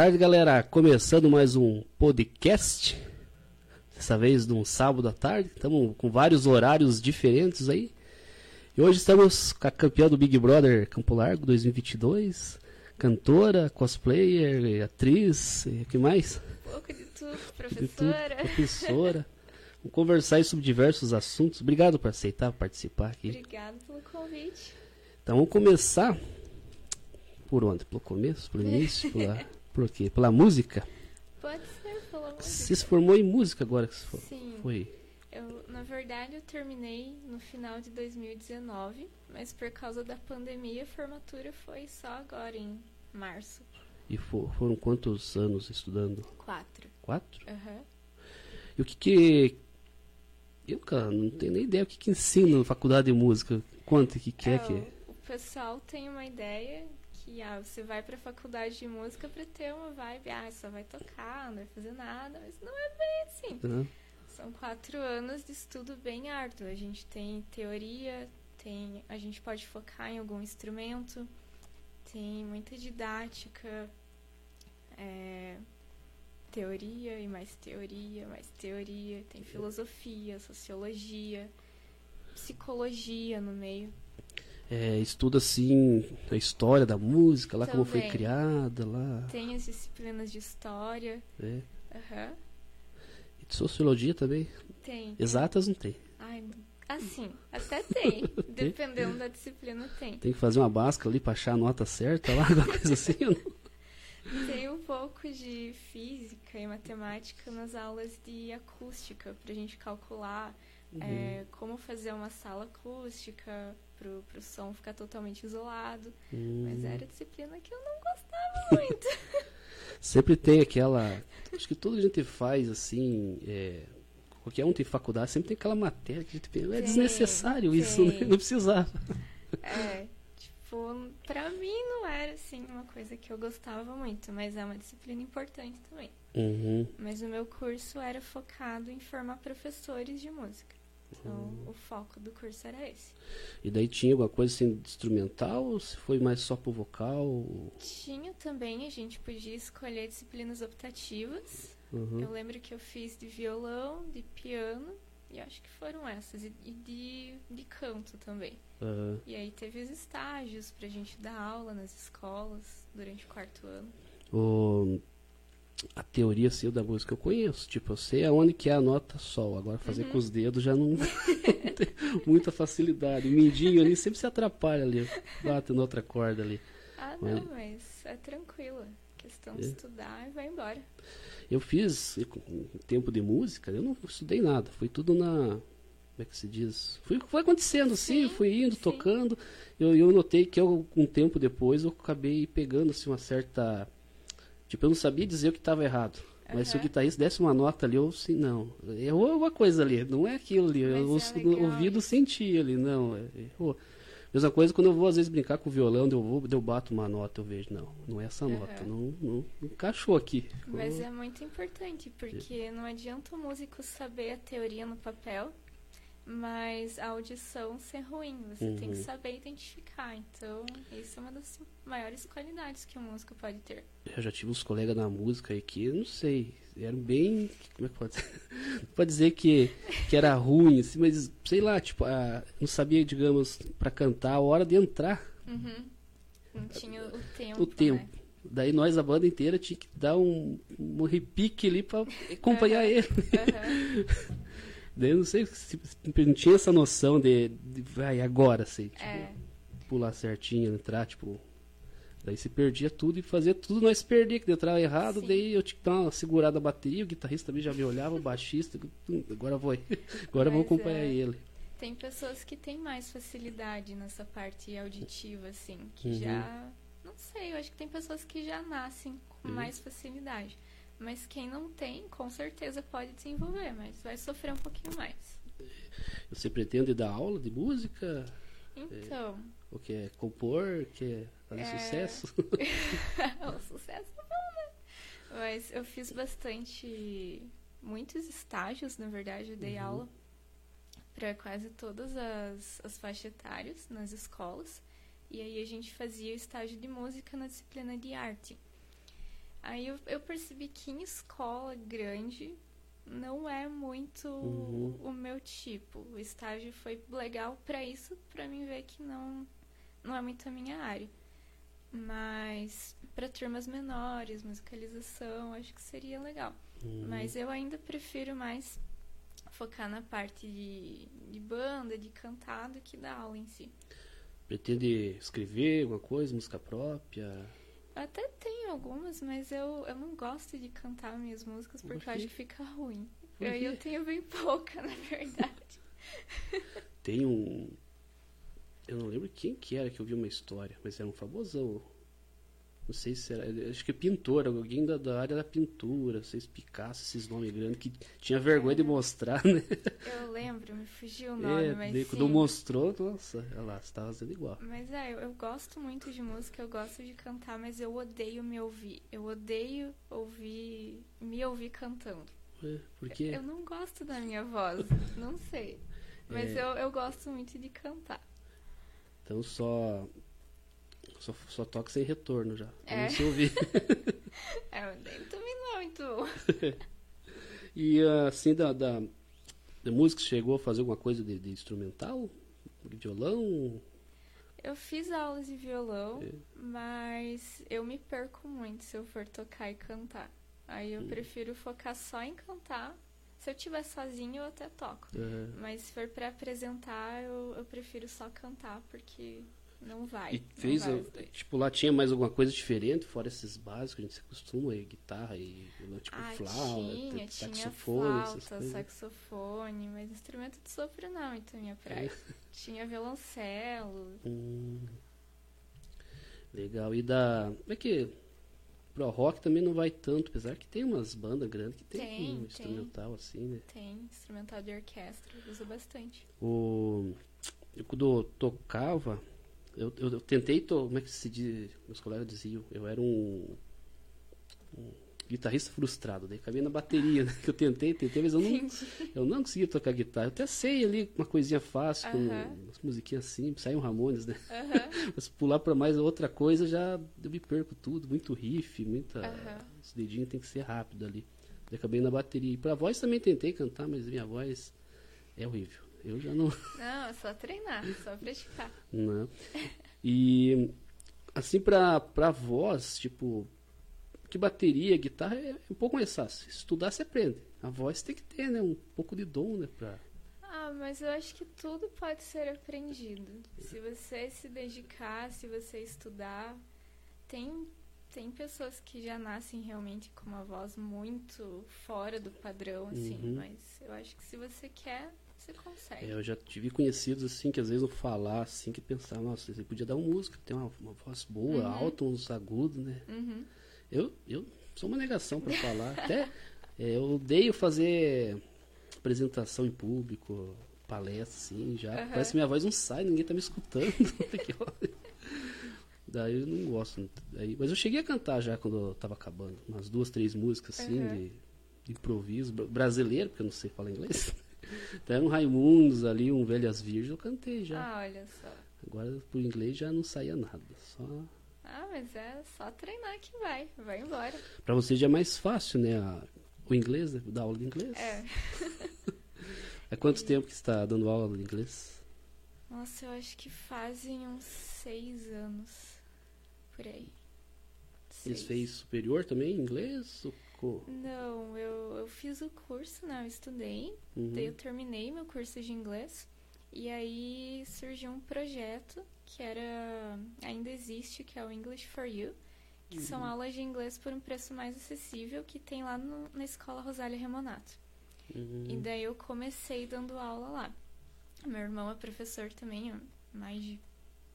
Boa tarde, galera. Começando mais um podcast. Dessa vez num sábado à tarde. Estamos com vários horários diferentes aí. E hoje estamos com a campeã do Big Brother Campo Largo 2022. Cantora, cosplayer, atriz, e o que mais? Um pouco de tudo, professora. De tudo, professora. Vamos conversar aí sobre diversos assuntos. Obrigado por aceitar participar aqui. Obrigado pelo convite. Então vamos começar por onde? Pelo começo, pelo início, pela, por quê? Pela música? Pode ser pela música. Você se formou em música agora que você foi? Sim. foi. Eu, na verdade, eu terminei no final de 2019, mas por causa da pandemia, a formatura foi só agora, em março. E for, foram quantos anos estudando? Quatro. Quatro? Aham. E o que que... Eu, cara, não tenho nem ideia o que que ensina na faculdade de música. Conta o que que é, que... o, o pessoal tem uma ideia que ah, você vai pra faculdade de música pra ter uma vibe, ah, só vai tocar, não vai fazer nada, mas não é bem assim. Né? São quatro anos de estudo bem árduo. A gente tem teoria, tem, a gente pode focar em algum instrumento, tem muita didática, é, teoria e mais teoria, mais teoria, tem filosofia, sociologia, psicologia no meio. É, estuda assim a história da música, lá como foi Também. criada, lá. Tem as disciplinas de história, É. aham, E de sociologia também. tem. Exatas não tem. Ai, assim, até tem, dependendo da disciplina tem. Tem que fazer uma basca ali pra achar a nota certa lá, alguma coisa assim. ou não? Tem um pouco de física e matemática nas aulas de acústica, pra gente calcular é, como fazer uma sala acústica pro, pro som ficar totalmente isolado. Hum. Mas era disciplina que eu não gostava muito. Sempre tem aquela. Acho que tudo a gente faz assim. é, qualquer um tem faculdade, sempre tem aquela matéria que a gente pensa. É desnecessário isso, né? não precisava. é, tipo, pra mim não era assim uma coisa que eu gostava muito, mas é uma disciplina importante também. Uhum. Mas o meu curso era focado em formar professores de música. Então, o foco do curso era esse. E daí tinha alguma coisa assim de instrumental ou se foi mais só pro vocal? Tinha também, a gente podia escolher disciplinas optativas. Uhum. Eu lembro que eu fiz de violão, de piano, e acho que foram essas, e de, de canto também. Aham. E aí teve os estágios pra gente dar aula nas escolas durante o quarto ano. O- a teoria assim, da música eu conheço. Tipo, eu sei aonde que é a nota sol. Agora fazer Uhum. com os dedos já não, tem muita facilidade. O mindinho ali sempre se atrapalha ali. Bate na outra corda ali. Ah, Mas- não, mas é tranquilo. Questão de É. estudar e vai embora. Eu fiz um tempo de música, eu não estudei nada, foi tudo na. Como é que se diz? Foi, foi acontecendo assim, Sim, fui indo, sim. tocando. Eu, eu notei que eu, um tempo depois eu acabei pegando assim, uma certa. Tipo, eu não sabia dizer o que estava errado. Mas se o guitarrista desse uma nota ali, eu assim, não. Errou alguma coisa ali, não é aquilo ali. Mas eu, é o ouvido isso. sentia ali, não. é- Errou. Mesma coisa quando eu vou às vezes brincar com o violão, eu vou, eu bato uma nota, eu vejo, não, não é essa Aham. nota, não, não, não encaixou aqui. Mas Ficou- é muito importante, porque não adianta o músico saber a teoria no papel, mas a audição ser ruim. Você tem que Uhum. saber identificar. Então, isso é uma das maiores qualidades que um músico pode ter. Eu já tive uns colegas na música aí que, não sei, eram bem. Como é que pode dizer? Pode dizer que, que era ruim, assim, mas sei lá, tipo, ah, não sabia, digamos, pra cantar a hora de entrar Uhum. Não tinha o tempo. o tempo. Né? Daí nós, a banda inteira, tinha que dar um, um repique ali pra acompanhar Aham. ele. Aham. Daí eu não sei se não tinha essa noção de, de vai agora, assim, tipo, É. pular certinho, entrar, tipo. Daí se perdia tudo e fazia tudo nós perder, que entrava errado, Sim. daí eu tinha que dar uma segurada a bateria, o guitarrista também já me olhava, o baixista, hum, agora vou, agora eu vou Mas acompanhar é. ele. Tem pessoas que têm mais facilidade nessa parte auditiva, assim, que Uhum. já. Não sei, eu acho que tem pessoas que já nascem com Uhum. mais facilidade. Mas quem não tem, com certeza pode desenvolver, mas vai sofrer um pouquinho mais. Você pretende dar aula de música? Então, Ou quer compor? Quer fazer É. sucesso? o sucesso é bom, né? Mas eu fiz bastante. Muitos estágios, na verdade, eu dei Uhum. aula para quase todas as, as faixas etárias nas escolas. E aí a gente fazia o estágio de música na disciplina de arte. Aí eu, eu percebi que em escola grande não é muito Uhum. o meu tipo. O estágio foi legal pra isso, pra mim ver que não, não é muito a minha área. Mas pra turmas menores, musicalização, acho que seria legal. Uhum. Mas eu ainda prefiro mais focar na parte de, de banda, de cantar, do que da aula em si. Pretende escrever alguma coisa, música própria? Até tenho algumas, mas eu, eu não gosto de cantar minhas músicas porque Por eu acho que fica ruim. Eu, eu tenho bem pouca, na verdade. Tem um. Eu não lembro quem que era que eu vi uma história, mas era um famosão. Não sei se era. Acho que pintor, alguém da, da área da pintura, não sei se Picasso, esses nomes grandes, que tinha vergonha de mostrar, né? Eu lembro, me fugiu o nome, é, mas daí quando mostrou, nossa, olha lá, você tava fazendo igual. Mas é, eu, eu gosto muito de música, eu gosto de cantar, mas eu odeio me ouvir. Eu odeio ouvir, me ouvir cantando. É, porque Eu não gosto da minha voz, não sei. Mas É. eu, eu gosto muito de cantar. então só, só só toca sem retorno já. É. Não se ouvir. É, mas daí também não é muito bom. E assim da, da, da música, você chegou a fazer alguma coisa de, de instrumental? Violão? Eu fiz aulas de violão, É. mas eu me perco muito se eu for tocar e cantar. Aí Hum. eu prefiro focar só em cantar. Se eu estiver sozinha, eu até toco. É, Mas se for pra apresentar, eu, eu prefiro só cantar, porque não vai. E fez, vai tipo, lá tinha mais alguma coisa diferente, fora esses básicos que a gente se acostuma, aí, guitarra e violão, tipo Ah, flauta, tinha, tinha saxofone, essas flauta, coisas. saxofone, mas instrumento de sopro não, então minha praia. Tinha violoncelo. Hum, legal. E da. Como é que. Pro rock também não vai tanto, apesar que tem umas bandas grandes que tem, Tem, um tem. instrumental assim, né? Tem instrumental de orquestra, uso bastante. O, eu, quando eu tocava, eu, eu, eu tentei, to, como é que se diz, meus colegas diziam, eu era um, um guitarrista frustrado, daí acabei na bateria, né? Que eu tentei, tentei, mas eu não, eu não conseguia tocar guitarra. Eu até sei ali uma coisinha fácil, com Aham. umas musiquinhas simples, sai um Ramones, né? Mas pular pra mais outra coisa, já eu me perco tudo, muito riff, muita... Aham. Os dedinhos tem que ser rápido ali. Daí acabei na bateria. E pra voz também tentei cantar, mas minha voz é horrível. Eu já não... Não, é só treinar, só praticar. Não. E assim pra, pra voz, tipo, que bateria, guitarra é um pouco mais fácil. Estudar você aprende. A voz tem que ter, né? Um pouco de dom, né? Pra... Ah, mas eu acho que tudo pode ser aprendido. Se você se dedicar, se você estudar. Tem, tem pessoas que já nascem realmente com uma voz muito fora do padrão, assim. Uhum. Mas eu acho que se você quer, você consegue. É, eu já tive conhecidos assim que às vezes eu falar assim que pensar, nossa, você podia dar uma música, tem uma, uma voz boa, Uhum. alta, uns agudos, né? Uhum. Eu, eu sou uma negação pra falar. Até é, eu odeio fazer apresentação em público, palestra, assim, já. Aham. Parece que minha voz não sai, ninguém tá me escutando. Daí eu não gosto. Daí, mas eu cheguei a cantar já quando eu tava acabando. Umas duas, três músicas assim, Aham. de, de improviso. bra- Brasileiro, porque eu não sei falar inglês. Então um Raimundos ali, um Velhas Virgens, eu cantei já. Ah, olha só. Agora por inglês já não saía nada. Só Ah, mas é só treinar que vai. Vai embora. Pra você já é mais fácil, né? a- o inglês, né? Dar aula de inglês. É. Há quanto tempo que você está dando aula de inglês? Nossa, eu acho que fazem uns seis anos. Por aí. Você Seis. fez superior também, inglês? Não, eu, eu fiz o curso, né? Eu estudei, Uhum. daí eu terminei meu curso de inglês. E aí surgiu um projeto que era. ainda existe, que é o English for You, que são aulas de inglês por um preço mais acessível que tem lá no- na escola Rosália Remonato. Uhum. E daí eu comecei dando aula lá. Meu irmão é professor também, há mais de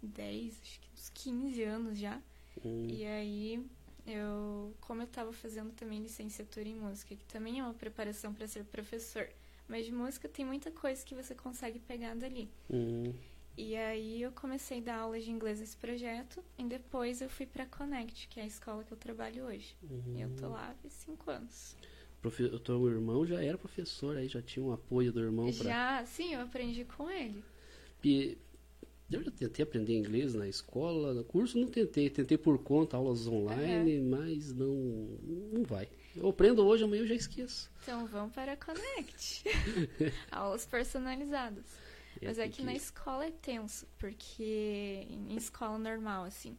10, acho que uns 15 anos já. Uhum. E aí, eu, como eu tava fazendo também licenciatura em música, que também é uma preparação para ser professor, mas de música tem muita coisa que você consegue pegar dali. Uhum. E aí eu comecei a dar aula de inglês nesse projeto e depois eu fui para Connect, que é a escola que eu trabalho hoje. Uhum. E eu tô lá há cinco anos. Profe... O teu irmão já era professor, aí já tinha um apoio do irmão pra. Já, sim, eu aprendi com ele. E Eu já tentei aprender inglês na escola, no curso não tentei, tentei por conta, aulas online, mas não, não vai. Eu aprendo hoje, amanhã eu já esqueço. Então vamos para a Connect. Aulas personalizadas. É, Mas é que na escola é tenso, porque em escola normal, assim.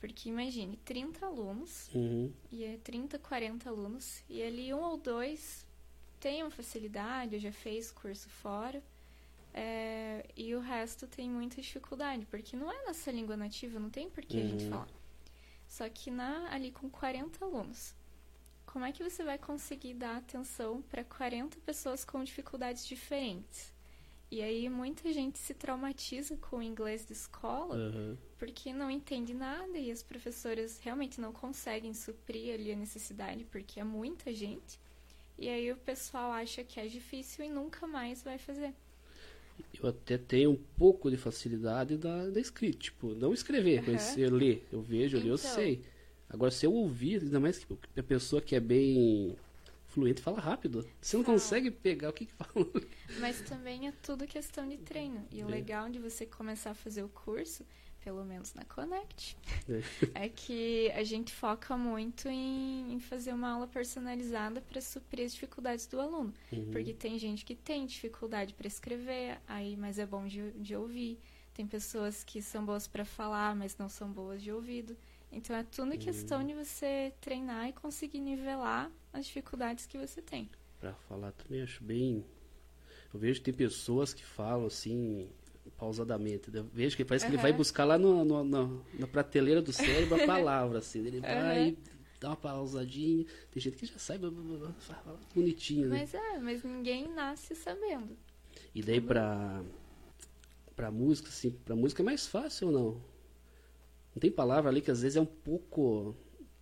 Porque imagine, 30 alunos, Uhum, e é 30, 40 alunos, e ali um ou dois tem uma facilidade, ou já fez curso fora, é, e o resto tem muita dificuldade, porque não é nossa língua nativa, não tem por que a gente Uhum. falar. Só que na, ali com 40 alunos, como é que você vai conseguir dar atenção para 40 pessoas com dificuldades diferentes? E aí muita gente se traumatiza com o inglês de escola aham. porque não entende nada e as professoras realmente não conseguem suprir ali a necessidade porque é muita gente. E aí o pessoal acha que é difícil e nunca mais vai fazer. Eu até tenho um pouco de facilidade da, da escrita, tipo, não escrever, mas Aham. eu ler, eu vejo, eu, ler, eu Então. sei. Agora, se eu ouvir, ainda mais que a pessoa que é bem fluente fala rápido. Você não consegue pegar o que que fala. Mas também é tudo questão de treino. E o legal de você começar a fazer o curso, pelo menos na Connect, É. é que a gente foca muito em, em fazer uma aula personalizada para suprir as dificuldades do aluno. Uhum. Porque tem gente que tem dificuldade para escrever, aí mas é bom de, de ouvir. Tem pessoas que são boas para falar, mas não são boas de ouvido. Então é tudo questão de você treinar e conseguir nivelar as dificuldades que você tem. Pra falar também acho bem. Eu vejo que tem pessoas que falam assim, pausadamente. Eu vejo que parece que ele vai buscar lá no, no- no- na prateleira do cérebro a palavra, assim. Ele vai Aham. dá uma pausadinha. Tem gente que já fala bonitinho, né? Mas é, mas ninguém nasce sabendo. E daí pra, pra música, assim, pra música é mais fácil ou não? Não tem palavra ali que às vezes é um pouco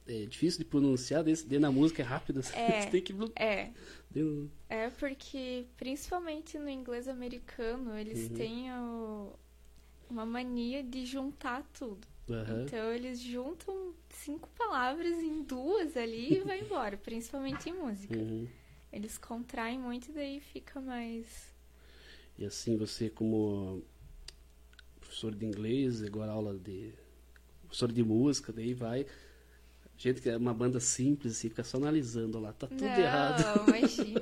é, difícil de pronunciar, daí na música é rápido. É. Você tem que. É, Deu- é porque principalmente no inglês americano eles Uhum. têm o- uma mania de juntar tudo. Aham. Então eles juntam cinco palavras em duas ali e vai embora, principalmente em música. Uhum. Eles contraem muito e daí fica mais. E assim, você como professor de inglês, agora aula de professor de música, daí vai. Gente que é uma banda simples, assim, fica só analisando lá, tá tudo não, errado. imagine.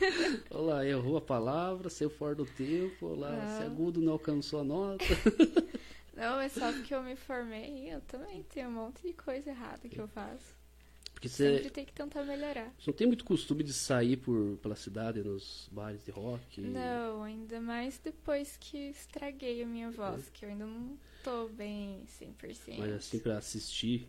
Olha lá, errou a palavra, saiu fora do tempo, olha lá, Não. esse agudo não alcançou a nota. Não, mas só porque eu me formei, eu também tenho um monte de coisa errada que eu faço. Porque você, Sempre tem que tentar melhorar. você não tem muito costume de sair por, pela cidade, nos bares de rock. Não, ainda mais depois que estraguei a minha voz, que eu ainda não tô bem 100%. Mas assim, pra assistir.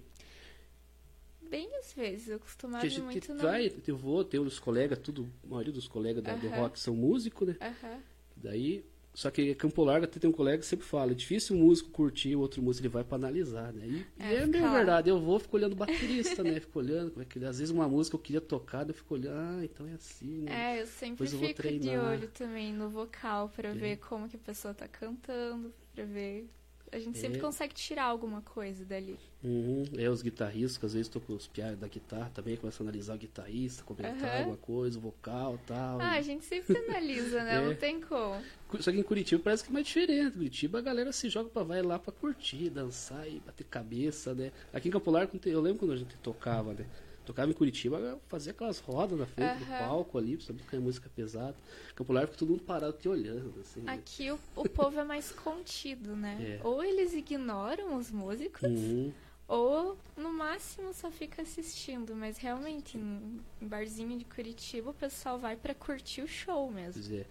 Bem às vezes, eu a gente muito vai, eu vou, tem os colegas, tudo, a maioria dos colegas da- do Aham. rock são músicos, né? no... Aham. Daí, só que Campo Largo até tem um colega que sempre fala, é difícil um músico curtir, o outro músico ele vai pra analisar, né? E É, é, lá. verdade, eu vou, fico olhando o baterista, né? Fico olhando, como é que ele- às vezes uma música eu queria tocar, eu fico olhando, ah, então é assim, né? É, eu sempre Depois eu fico de treinar. olho também no vocal pra É. ver como que a pessoa tá cantando, pra ver. A gente sempre É. consegue tirar alguma coisa dali. Uhum. É, os guitarristas, que às vezes tô com os piados da guitarra também, começa a analisar o guitarrista, comentar Aham. alguma coisa, o vocal e tal. Ah, a gente sempre analisa, né? É. Não tem como. Só que em Curitiba parece que é mais diferente. Em Curitiba a galera se joga pra vai lá pra curtir, dançar e bater cabeça, né? Aqui em Campo Largo, eu lembro quando a gente tocava, né? Tocava em Curitiba, fazia aquelas rodas na frente do Aham. palco ali, pra tocar música pesada. Campo Largo fica todo mundo parado te olhando, assim. né? Aqui o, o povo é mais contido, né? É. Ou eles ignoram os músicos, Uhum. ou no máximo só fica assistindo. Mas realmente, em em barzinho de Curitiba, o pessoal vai pra curtir o show mesmo. Pois é.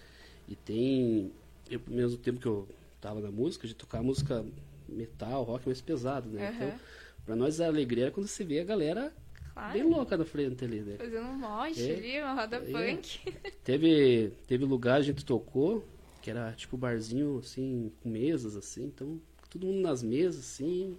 E tem. Eu, ao mesmo tempo que eu tava na música, de tocar música metal, rock mais pesado, né? Aham. Então, pra nós a alegria é quando você vê a galera Claro. bem louca na frente ali, né? Fazendo um moche É. ali, uma roda É. punk. Teve, teve lugar a gente tocou, que era tipo barzinho, assim, com mesas, assim, então todo mundo nas mesas, assim,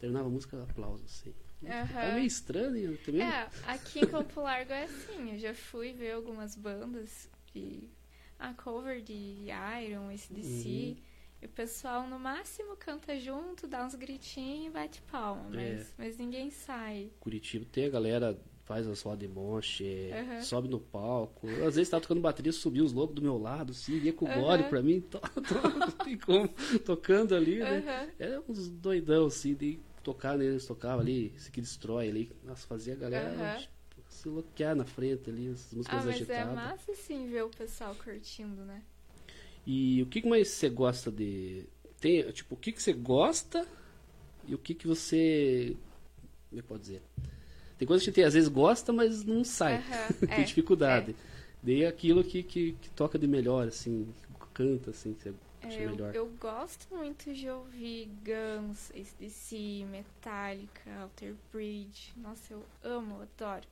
terminava a música, aplauso, assim. Aham. É meio estranho também. É, aqui em Campo Largo é assim. Eu já fui ver algumas bandas de. A cover de Iron, ACDC. Uhum. E o pessoal no máximo canta junto, dá uns gritinhos e bate palma. É. Mas, mas ninguém sai. Curitiba tem a galera faz as rodas de moche, Aham. sobe no palco. Às vezes tava tocando bateria, subia os loucos do meu lado, assim, ia com o Aham. gole pra mim, to, não tem como, tocando ali, né? Aham. Era uns doidão, assim, de tocar neles, tocava ali, esse que destrói ali. Nossa, fazia a galera Aham. tipo, se bloquear na frente ali, as músicas Ah, mas é agitadas. massa sim ver o pessoal curtindo, né? E o que mais você gosta de. Tem, tipo, o que, que você gosta e o que, que você. Como é pode dizer? Tem coisas que a gente às vezes gosta, mas não sai. Aham, Tem é, dificuldade. É aquilo que, que, que toca de melhor, assim, canta, assim, que você acha É, eu, melhor. eu gosto muito de ouvir Guns, ACDC, Metallica, Alter Bridge. Nossa, eu amo, adoro.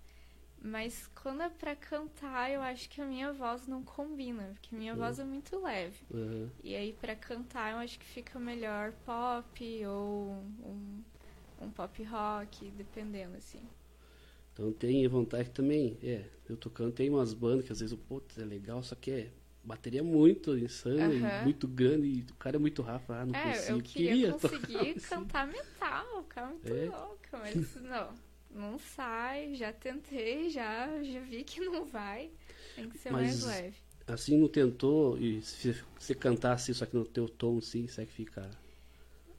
Mas quando é pra cantar, eu acho que a minha voz não combina, porque a minha Hum. voz é muito leve. Aham. E aí pra cantar eu acho que fica melhor pop ou um, um pop rock, dependendo assim. Então tem vontade também, é, eu tocando, tem umas bandas que às vezes, putz, é legal, só que é bateria muito insana Aham. muito grande e o cara é muito rápido, ah, não é, consigo. eu queria, tocar conseguir assim. cantar metal, ficar muito É. louca, mas não, não sai, já tentei, já, já vi que não vai. Tem que ser Mas- mais leve. Assim não tentou, e se você cantasse isso aqui no teu tom, sim, será que fica...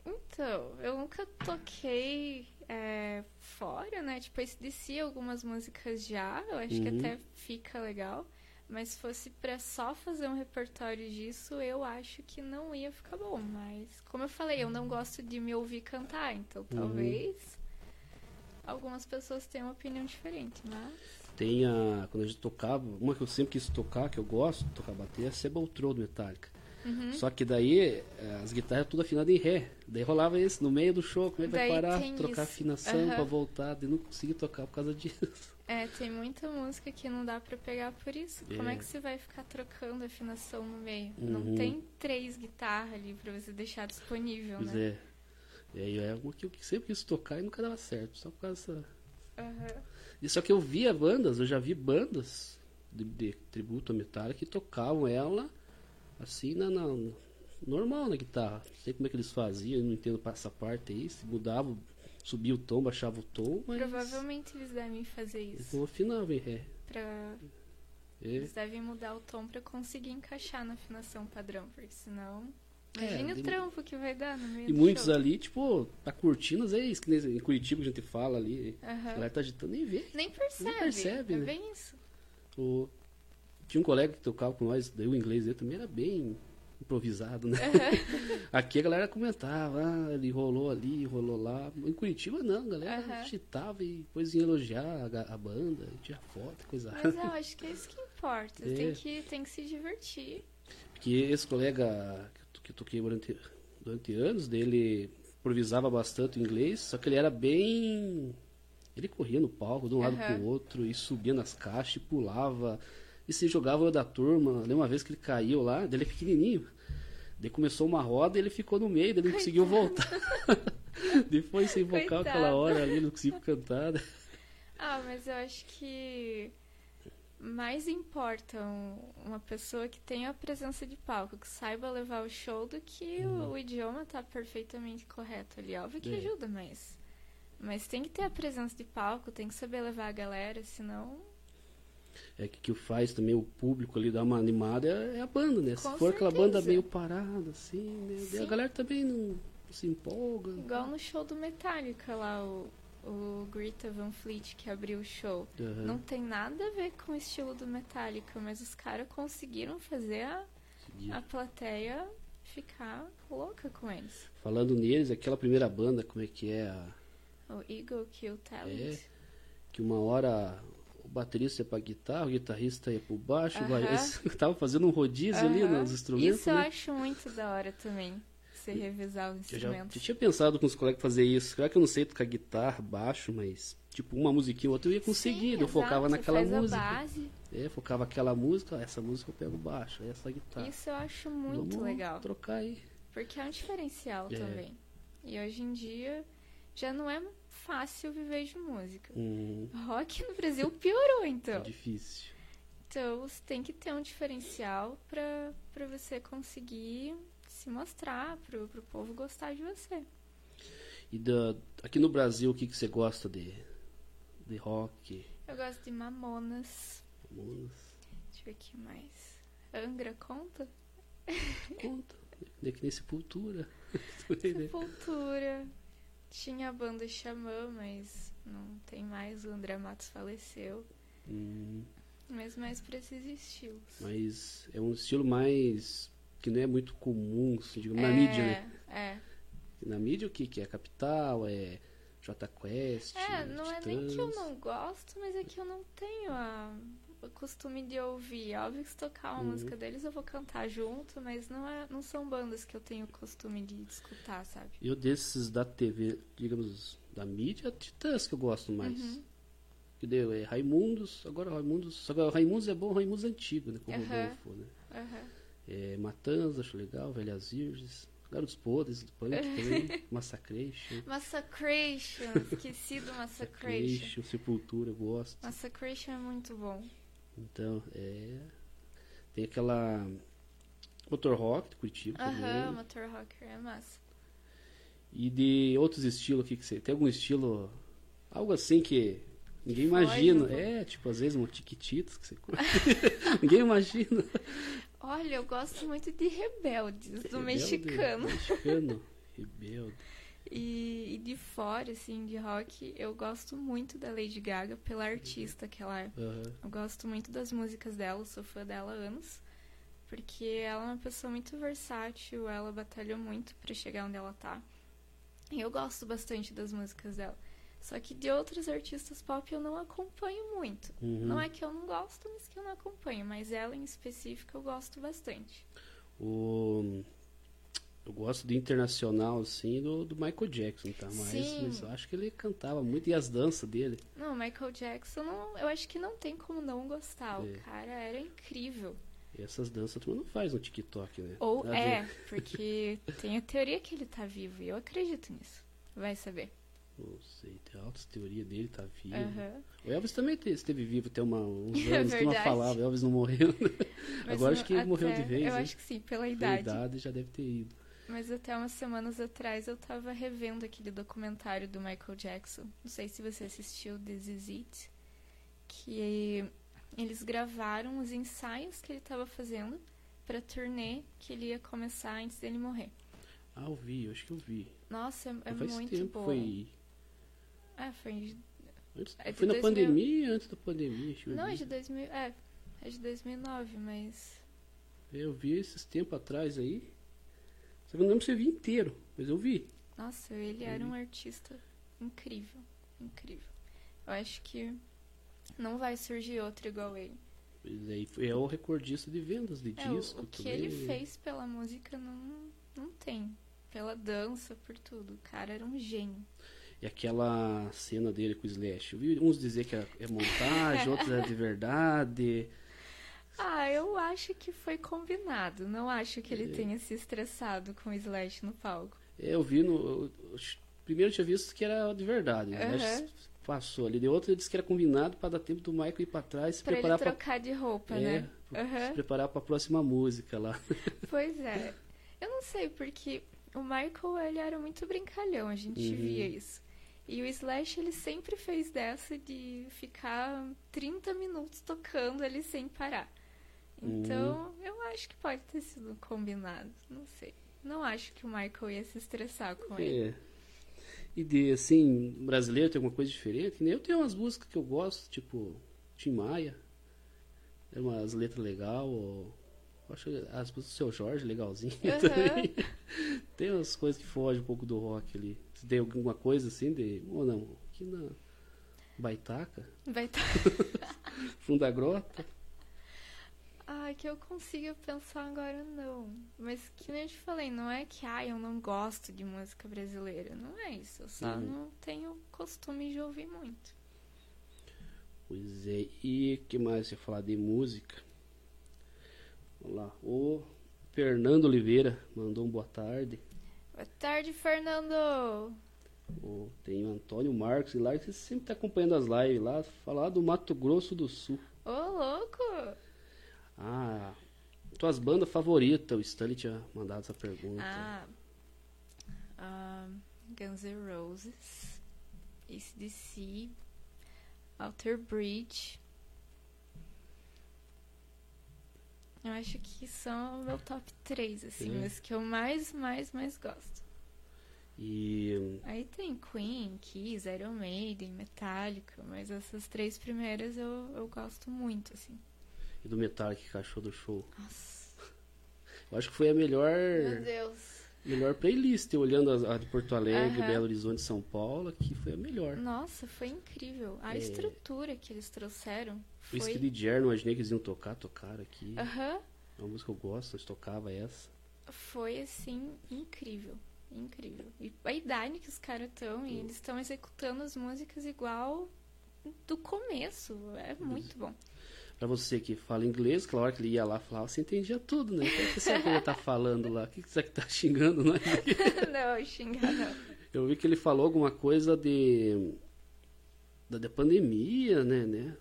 Então, eu nunca toquei é, fora, né? Tipo, esse DC algumas músicas já, eu acho que Uhum. até fica legal. Mas se fosse pra só fazer um repertório disso, eu acho que não ia ficar bom. Mas, como eu falei, eu não gosto de me ouvir cantar, então Uhum. talvez algumas pessoas tenham uma opinião diferente, mas. Tem a. Quando a gente tocava, uma que eu sempre quis tocar, que eu gosto de tocar bateria, é Sebultrou do Metallica. Uhum. Só que daí eh, as guitarras tudo afinadas em ré. Daí rolava isso no meio do show, como é que vai parar, trocar isso. afinação Aham. pra voltar, daí não consegui tocar por causa disso. É, tem muita música que não dá pra pegar por isso. Como É. é que você vai ficar trocando afinação no meio? Uhum. Não tem três guitarras ali pra você deixar disponível, Pois né? é. E aí é uma que eu sempre quis tocar e nunca dava certo, só por causa dessa. Aham. E só que eu via bandas, eu já vi bandas de, de tributo a Metallica que tocavam ela assim na, na- normal na guitarra. Não sei como é que eles faziam, eu não entendo essa parte aí, se mudava, subia o tom, baixava o tom, mas Provavelmente eles devem fazer eles isso. não afinavam em ré. Pra... É, Eles devem mudar o tom pra conseguir encaixar na afinação padrão, porque senão. É, Imagine de- o trampo que vai dar no meio E muitos show. ali, tipo, tá curtindo, às vezes, que nem em Curitiba a gente fala ali, a Aham. galera tá agitando nem vê. Nem percebe. percebe, é né? bem isso. O- Tinha um colega que tocava com nós, daí o inglês dele também era bem improvisado, né? Aham. Aqui a galera comentava, ah, ele rolou ali, rolou lá. Em Curitiba não, a galera Aham. agitava e depois ia elogiar a, a banda, tinha foto, coisa Mas eu acho que é isso que importa. É. Tem, que, tem que se divertir. Porque esse colega que que eu toquei durante, durante anos, dele improvisava bastante o inglês, só que ele era bem. Ele corria no palco de um lado Aham. pro outro e subia nas caixas e pulava. E se jogava da turma. Lembra uma vez que ele caiu lá, dele é pequenininho. Daí começou uma roda e ele ficou no meio, daí ele não conseguiu voltar. Depois sem vocal Coitado. aquela hora ali, não conseguiu cantar. né? Ah, mas eu acho que mais importa um- uma pessoa que tenha a presença de palco, que saiba levar o show, do que o, o idioma tá perfeitamente correto ali. Óbvio que Uhum. É. ajuda, mas. Mas tem que ter a presença de palco, tem que saber levar a galera, senão. É que o que faz também o público ali dar uma animada é é a banda, né? Se Com for aquela banda certeza. meio parada, assim, né? A galera também não se empolga. Igual no show do Metallica lá, o, o Greta Van Fleet que abriu o show. Aham. Não tem nada a ver com o estilo do Metallica, mas os caras conseguiram fazer a, a plateia ficar louca com eles. Falando neles, aquela primeira banda, como é que é? a- O Eagle Kill Talent. É. Que uma hora o baterista ia pra guitarra, o guitarrista ia pro baixo, baixista tava fazendo um rodízio ali nos instrumentos, Isso eu né? acho muito da hora também. Você revezar os Eu já, instrumentos. eu tinha pensado com os colegas fazer isso. Claro que eu não sei tocar guitarra, baixo, mas tipo uma musiquinha ou outra eu ia conseguir. Sim, eu focava exato, naquela faz música. Base. É, focava aquela música, ah, essa música eu pego baixo, essa guitarra. Isso eu acho muito Vamos legal. trocar aí. Porque é um diferencial É. também. E hoje em dia já não é fácil viver de música. Hum, Rock no Brasil piorou, é então. difícil. Então você tem que ter um diferencial pra você conseguir se mostrar, pro, pro povo gostar de você. E da, aqui no Brasil, o que, que você gosta de, de rock? Eu gosto de Mamonas. Mamonas. Deixa eu ver aqui mais. Angra conta? Conta. É que nem Sepultura. Sepultura. Tinha a banda Xamã, mas não tem mais. O André Matos faleceu. Hum, Mas mais pra esses estilos. mas é um estilo mais. Que não é muito comum, assim, digamos, na é, mídia, né? É. Na mídia o que? Que é Capital, é J Quest. É, não é nem que eu Titãs. não gosto, mas é que eu não tenho a, o costume de ouvir. Óbvio que se tocar uma Uhum. música deles eu vou cantar junto, mas não, é, não são bandas que eu tenho o costume de escutar, sabe? Eu desses da TV, digamos, da mídia, Titãs que eu gosto mais. Uhum. Que deu é Raimundos, agora Raimundos. Só que o Raimundos é bom, Raimundos antigo, né? Com o Aham. Rodolfo, né? Aham. É, Matanza, acho legal, Velhas Virgens, Garotos Podres, do Punk também, Massacration. Massacration, esqueci do Massacration. Massacration, Sepultura, eu gosto. Massacration é muito bom. Então, é. Tem aquela. Motor Rock de Curitiba Aham, também. Motor Rocker é massa. E de outros estilos aqui que você. Tem algum estilo. Algo assim que ninguém imagina. É, tipo, às vezes um tiquititos que você ninguém imagina. Olha, eu gosto muito de Rebeldes, do Rebelde, mexicano. Mexicano. Rebelde. E, e de fora, assim, de rock, eu gosto muito da Lady Gaga pela artista que ela é. Aham. Eu gosto muito das músicas dela, sou fã dela há anos. Porque ela é uma pessoa muito versátil, ela batalhou muito pra chegar onde ela tá. E eu gosto bastante das músicas dela. Só que de outros artistas pop eu não acompanho muito. Uhum. Não é que eu não gosto, mas que eu não acompanho. Mas ela em específico eu gosto bastante. O... Eu gosto do internacional, assim, do, do Michael Jackson, tá? Mas, mas eu acho que ele cantava muito e as danças dele. Não, Michael Jackson, não- eu acho que não tem como não gostar. É. O cara era incrível. E essas danças turma não faz no TikTok, né? Ou Nada é, porque tem a teoria que ele tá vivo e eu acredito nisso. Vai saber. Não sei, tem altas teorias dele, tá vivo. Aham. O Elvis também te- esteve vivo até uma, uns É anos, uma verdade. falava, Elvis não morreu. Mas Agora no- acho que ele morreu de vez, Eu hein? acho que sim, pela Pela idade. idade já deve ter ido. Mas até umas semanas atrás eu tava revendo aquele documentário do Michael Jackson. Não sei se você assistiu This Is It. Que eles gravaram os ensaios que ele tava fazendo pra turnê que ele ia começar antes dele morrer. Ah, eu vi, eu acho que eu vi. Nossa, é, é muito tempo, boa. foi... É, foi. Antes, É foi na 2000. pandemia, antes da pandemia, acho que eu Não, vi. é de 2000. É, é de 2009, mas. Eu vi esses tempos atrás aí. Só que eu não lembro se eu vi inteiro, mas eu vi. Nossa, ele era um artista incrível. Incrível. Eu acho que não vai surgir outro igual ele. Aí foi- é o recordista de vendas de É, o- disco o, que também. ele fez pela música não, não tem. Pela dança, por tudo. O cara era um gênio. E aquela cena dele com o Slash. Eu vi uns dizer que é é montagem, outros é de verdade. Ah, eu acho que foi combinado. Não acho que ele É. tenha se estressado com o Slash no palco. É, eu vi no. eu- primeiro eu tinha visto que era de verdade. Slash Aham. passou ali. De outro ele disse que era combinado para dar tempo do Michael ir para trás se Pra preparar para trocar de roupa, é, né? pra- Aham. se preparar para a próxima música lá. Pois é. Eu não sei, porque o Michael, ele era muito brincalhão, a gente Uhum. via isso. E o Slash, ele sempre fez dessa de ficar 30 minutos tocando ali sem parar. Então, eu acho que pode ter sido combinado, não sei. Não acho que o Michael ia se estressar com ele. É. E de assim, brasileiro tem alguma coisa diferente? Eu tenho umas músicas que eu gosto, tipo Tim Maia. Tem umas letras legais. Ou... Acho as músicas do seu Jorge legalzinho Aham. também. Tem umas coisas que fogem um pouco do rock ali. Se tem alguma coisa assim de. Ou não, aqui na Baitaca, estar. Fundo da Grota. Ah, que eu consiga pensar agora não. Mas que nem eu te falei, não é que ah, eu não gosto de música brasileira. Não é isso. Eu só Uhum. não tenho costume de ouvir muito. Pois é, e o que mais ia falar de música? Vamos lá, o Fernando Oliveira mandou um boa tarde. Boa tarde, Fernando! O- tem o Antônio Marcos e lá que sempre tá acompanhando as lives lá, falar do Mato Grosso do Sul. Ô, louco! Ah, tuas bandas favoritas, o Stanley tinha mandado essa pergunta. Ah, ah, Guns N' Roses, ACDC, Alter Bridge. Eu acho que são o meu top 3, assim, É. os que eu mais, mais, mais gosto. E Aí tem Queen, Kiss, Iron Maiden, Metallica, mas essas três primeiras eu, eu gosto muito, assim. E do Metallica que achou do show. Nossa, Eu acho que foi a melhor meu Deus. melhor playlist, olhando a, a de Porto Alegre, Aham. Belo Horizonte, São Paulo, que foi a melhor. Nossa, foi incrível. A É. estrutura que eles trouxeram O foi... Skid Jar, não imaginei que eles iam tocar, tocaram aqui. Aham. É uma música que eu gosto, eles tocavam essa. Foi, assim, incrível. Incrível. E a idade que os caras estão, e eles estão executando as músicas igual do começo. É muito bom. Pra você que fala inglês, hora que ele ia lá falar, você entendia tudo, né? O que será que ele tá falando lá? O que será que tá xingando nós? não, xingar não. Eu vi que ele falou alguma coisa de. da, da pandemia, né, né?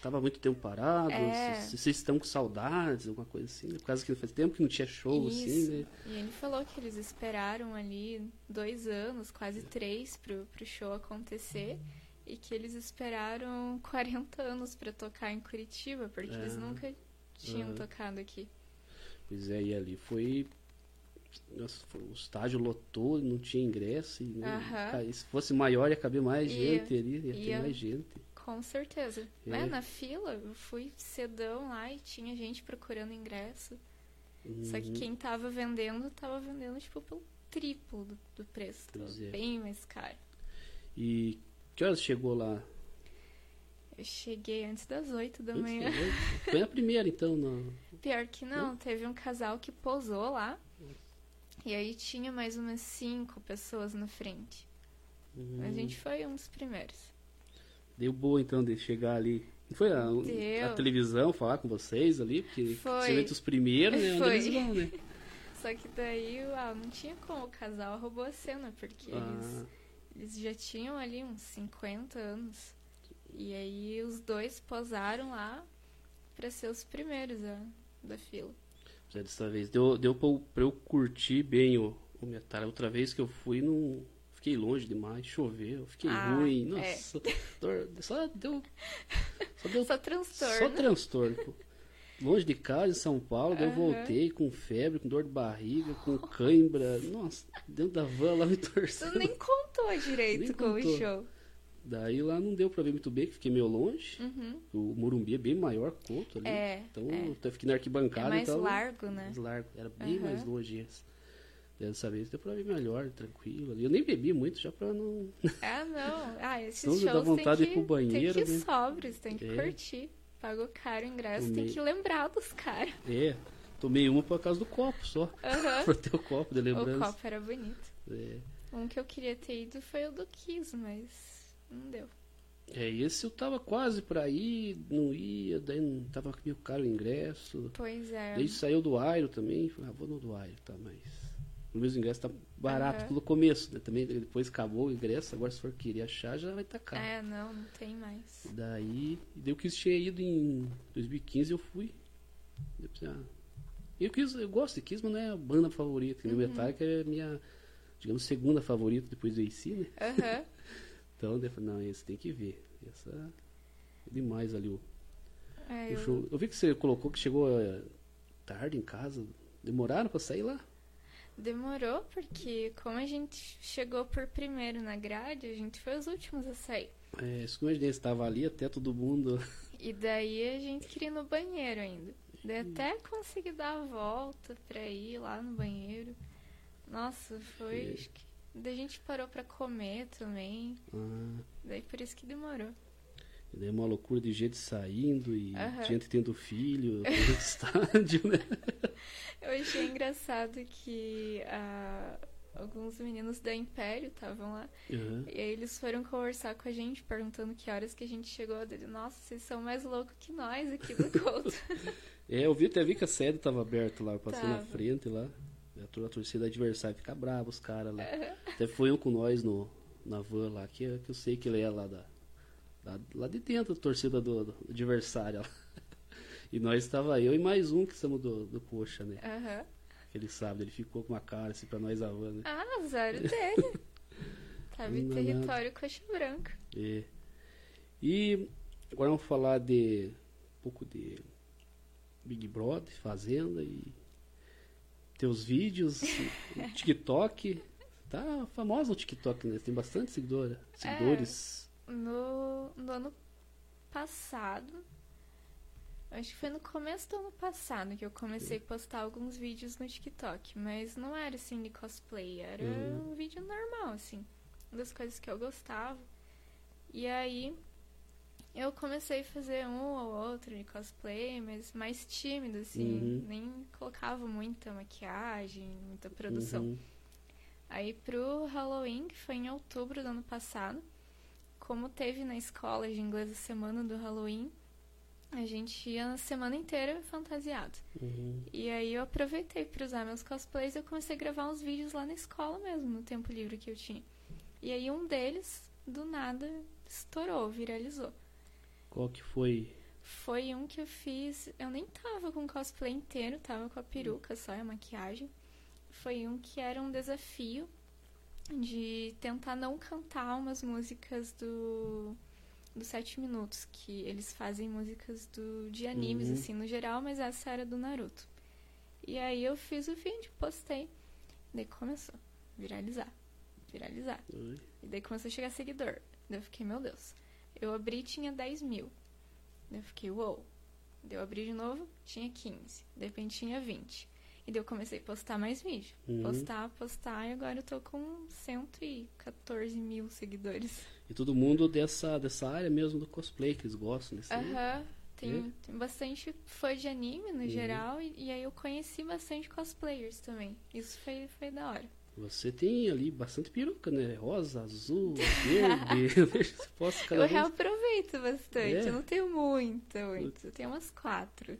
Estava muito tempo parado, É. vocês estão com saudades, alguma coisa assim, né? Por causa que faz tempo que não tinha show, assim, Isso. né? E ele falou que eles esperaram ali dois anos, quase três, pro, pro show acontecer. E que eles esperaram 40 anos pra tocar em Curitiba, porque eles Ah. nunca tinham Aham. tocado aqui. Pois é, e ali foi. Nossa, o estádio lotou, não tinha ingresso. E, ca- Se fosse maior, ia caber mais Ia. gente ali, ia, ter mais gente. Com certeza. É. É, na fila, eu fui cedão lá e tinha gente procurando ingresso. Só que Uhum. quem tava vendendo, tava vendendo, tipo, pelo triplo do, do preço. É. bem mais caro. E que horas chegou lá? Eu cheguei antes das 8 da Antes manhã. Foi a primeira, então. No... Pior que não, teve um casal que posou lá. E aí tinha mais umas cinco pessoas na frente. Uhum. A gente foi um dos primeiros. Deu boa, então, de chegar ali. Não foi a, a televisão falar com vocês ali? Porque Foi. você os primeiros, né? Foi. eles vão, né? Só que daí, ah, não tinha como, o casal roubou a cena, porque eles, Ah, eles já tinham ali uns 50 anos. E aí os dois posaram lá pra ser os primeiros da, da fila. já dessa vez. Deu, deu pra, eu- pra eu curtir bem o, o metal. Outra vez que eu fui, não. Fiquei longe demais, choveu, fiquei Ah, ruim. é. Nossa, dor- só deu. Só deu Só transtorno. Só transtorno. Longe de casa, em São Paulo, daí eu voltei com febre, com dor de barriga, com cãibra. Nossa, dentro da van lá me Tu torcendo. nem contou direito Nem com o contou. show. Daí lá não deu pra ver muito bem, que fiquei meio longe. Uhum. O Morumbi é bem maior que o outro ali. É, Então é. eu fiquei na É arquibancada. mais então, largo, né? Mais largo. Era bem Aham. mais longe esse. Dessa vez deu pra ver melhor, tranquilo. Eu nem bebi muito já pra não. Ah, não. Ah, esses Senão dá shows vontade de tem ir que, pro banheiro, tem que ir né? sóbrios, tem que É. curtir. Pagou caro o ingresso, tem Tomei. que lembrar dos caras. É, tomei uma por causa do copo só. Aham. pra ter o copo de O lembrança. copo era bonito. É. Um que eu queria ter ido foi o do Kiss, mas não deu. É, esse eu tava quase pra ir, não ia, daí não tava meio caro o ingresso. Pois é. Daí saiu do Airo também, falei, ah, vou no do Airo, tá, mas. O ingresso tá barato Aham. pelo começo, né? Também depois acabou o ingresso, agora se for querer achar já vai estar tá caro. É, não, não tem mais. Daí, eu quis tinha ido em 2015 eu fui. Eu, pensei, ah, eu, quis, eu gosto de Kiss, mas não é a banda favorita. Uhum. O Metallica é a minha, digamos, segunda favorita depois do AC, né? Aham. Então eu falei, não, esse tem que ver. Essa é demais ali o, É, o eu- show. Eu vi que você colocou que chegou eh, tarde em casa. Demoraram pra sair lá? Demorou, porque como a gente chegou por primeiro na grade, a gente foi os últimos a sair. É, isso que eu estava ali até todo mundo. E daí a gente queria ir no banheiro ainda. Daí até consegui dar a volta pra ir lá no banheiro. Nossa, foi. É. Daí a gente parou pra comer também. Ah, Daí por isso que demorou. E daí uma loucura de gente saindo e Aham. gente tendo filho do estádio, né? Eu achei engraçado que ah, alguns meninos da Império estavam lá. Aham. E aí eles foram conversar com a gente, perguntando que horas que a gente chegou. Dele, Nossa, vocês são mais loucos que nós aqui do Couto. É, eu vi até vi que a sede tava aberta lá, eu passei na Tava. frente lá. A a torcida adversária fica brava, os caras lá. Até foi um com nós no, na van lá, que, que eu sei que ele é lá da. Lá, lá de dentro da torcida do, do adversário. E nós estava eu e mais um que somos do, do Coxa, né? Aham. Ele sabe, ele ficou com uma cara assim pra nós a van, né? Ah, azar dele. Tava em território coxa branca. É. E agora vamos falar de um pouco de Big Brother, Fazenda e teus vídeos, TikTok. Tá famosa o TikTok, né? Tem bastante seguidora, seguidores. É, no, no ano passado, acho que foi no começo do ano passado que eu comecei a postar alguns vídeos no TikTok, mas não era assim de cosplay, era Uhum. um vídeo normal, assim, das coisas que eu gostava. E aí eu comecei a fazer um ou outro de cosplay, mas mais tímido, assim, Uhum. nem colocava muita maquiagem, muita produção. Uhum. Aí pro Halloween, que foi em outubro do ano passado, como teve na escola de inglês a semana do Halloween, a gente ia a semana inteira fantasiado. Uhum. E aí eu aproveitei para usar meus cosplays e eu comecei a gravar uns vídeos lá na escola mesmo, no tempo livre que eu tinha. E aí um deles, do nada, estourou, viralizou. Qual que foi? Foi um que eu fiz. Eu nem tava com o cosplay inteiro, tava com a peruca só e a maquiagem. Foi um que era um desafio de tentar não cantar umas músicas do dos sete minutos, que eles fazem músicas do, de animes, Uhum. assim, no geral, mas essa era do Naruto. E aí eu fiz o vídeo, postei. Daí começou a viralizar, viralizar. Oi. E daí começou a chegar seguidor. Daí eu fiquei, meu Deus. Eu abri tinha 10 mil. Daí eu fiquei, uou. Daí eu abri de novo, tinha 15. De repente tinha 20. E daí eu comecei a postar mais vídeo. Uhum. Postar, postar, e agora eu tô com 114 mil seguidores. E todo mundo dessa, dessa área mesmo do cosplay que eles gostam, né? Aham. Tem, É? tem bastante fã de anime no Uhum. geral. E, e aí eu conheci bastante cosplayers também. Isso foi, foi da hora. Você tem ali bastante peruca, né? Rosa, azul, verde. Posta cada eu vez reaproveito bastante. É? Eu não tenho muita, muito. Eu tenho umas quatro.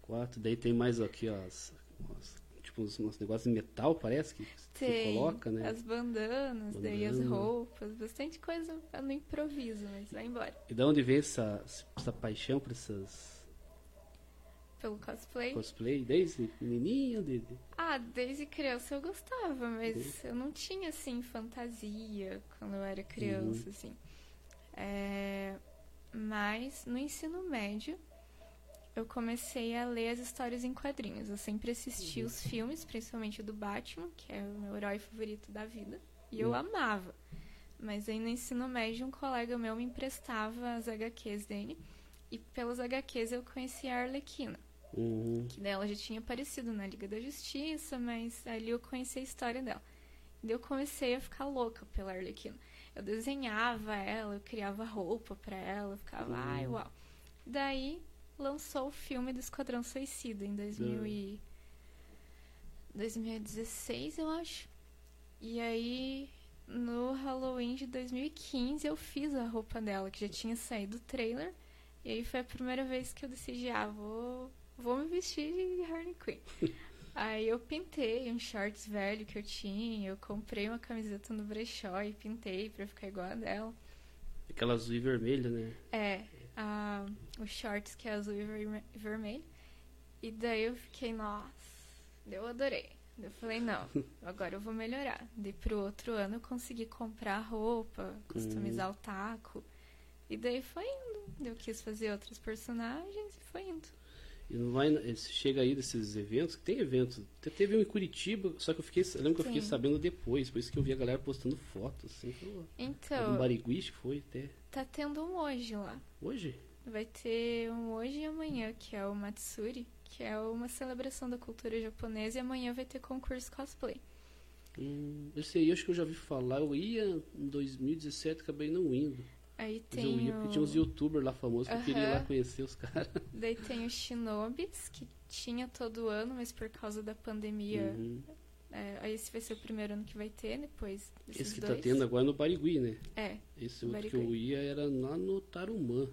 quatro. Daí tem mais aqui, ó, as, as- tipo uns, uns negócios de metal, parece, que você Tem coloca, né? as bandanas, daí as Bandana. roupas, bastante coisa não improviso, mas vai embora. E da onde vem essa, essa paixão por essas Pelo cosplay. cosplay? Desde menininha, desde... Ah, desde criança eu gostava, mas Uhum. eu não tinha assim fantasia quando eu era criança, Uhum. assim. É, Mas no ensino médio eu comecei a ler as histórias em quadrinhos. Eu sempre assisti os filmes, principalmente do Batman, que é o meu herói favorito da vida, e eu Uhum. amava. Mas aí no ensino médio um colega meu me emprestava as HQs dele, e pelas HQs eu conheci a Arlequina Uhum. que dela já tinha aparecido na Liga da Justiça, mas ali eu conheci a história dela. Daí eu comecei a ficar louca pela Arlequina. Eu desenhava ela, eu criava roupa pra ela, eu ficava, ai, Uhum. uau. Daí lançou o filme do Esquadrão Suicida em 2000 e... 2016, eu acho. E aí, no Halloween de 2015, eu fiz a roupa dela, que já tinha saído o trailer. E aí foi a primeira vez que eu decidi, ah, vou, vou me vestir de Harley Quinn. aí eu pintei um shorts velho que eu tinha, eu comprei uma camiseta no brechó e pintei pra ficar igual a dela. Aquela azul e vermelha, né? É, a, o shorts que é azul e verme- vermelho. E daí eu fiquei, nossa, eu adorei. Eu falei, não, agora eu vou melhorar. Daí pro outro ano eu consegui comprar roupa, customizar o taco. E daí foi indo. Eu quis fazer outros personagens e foi indo. E não vai, esse- chega aí desses eventos, que tem evento. Te- Teve um em Curitiba, só que eu fiquei, eu lembro que eu fiquei Sim. sabendo depois, por isso que eu vi a galera postando fotos, assim. Então, Um barigui, acho que foi até tá tendo um hoje lá. hoje. Vai ter um hoje e amanhã, que é o Matsuri, que é uma celebração da cultura japonesa, e amanhã vai ter concurso cosplay. Hum, esse aí acho que eu já vi falar. Eu ia em 2017, acabei não indo. Aí tem eu ia porque tinha uns youtubers lá famosos que eu queria lá conhecer os caras. Daí tem o Shinobis, que tinha todo ano, mas por causa da pandemia, Uhum. é, esse vai ser o primeiro ano que vai ter, depois desses Esse que dois. tá tendo agora é no Barigui, né? É, Esse outro que Barigui. eu ia era lá no Tarumã.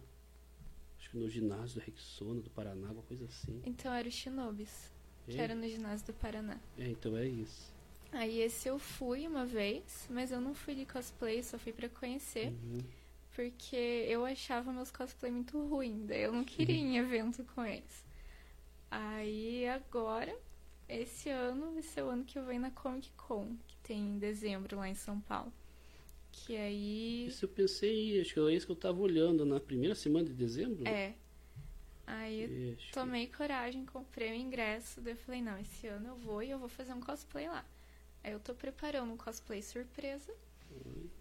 Acho que no ginásio do Rexona, do Paraná, uma coisa assim. então era o Shinobis, que É? era no ginásio do Paraná. É, então é isso. Aí esse eu fui uma vez, mas eu não fui de cosplay, só fui pra conhecer, Uhum. Porque eu achava meus cosplay muito ruim, daí eu não queria ir em evento com eles. Aí agora, esse ano vai ser o ano que eu venho na Comic Con, que tem em dezembro lá em São Paulo. Que aí. Isso eu pensei, acho que é isso que eu tava olhando na primeira semana de dezembro. É. Aí eu tomei coragem, comprei o ingresso, daí eu falei, não, esse ano eu vou e eu vou fazer um cosplay lá. Aí eu tô preparando um cosplay surpresa. que-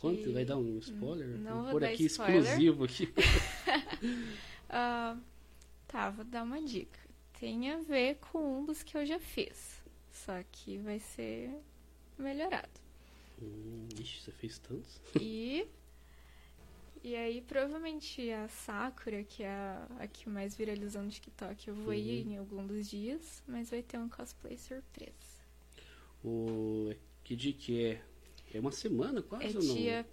Quanto? Vai dar um spoiler? Não Vou vou dar aqui spoiler. exclusivo aqui. Ah, tá, vou dar uma dica. Tem a ver com um dos que eu já fiz. Só que vai ser melhorado. Hum, ixi, você fez tantos? E. E aí, provavelmente a Sakura, que é a, a que mais viralizou no TikTok, eu vou ir Uhum. em algum dos dias, mas vai ter um cosplay surpresa. O... Que dia que é? É uma semana quase É ou não? dia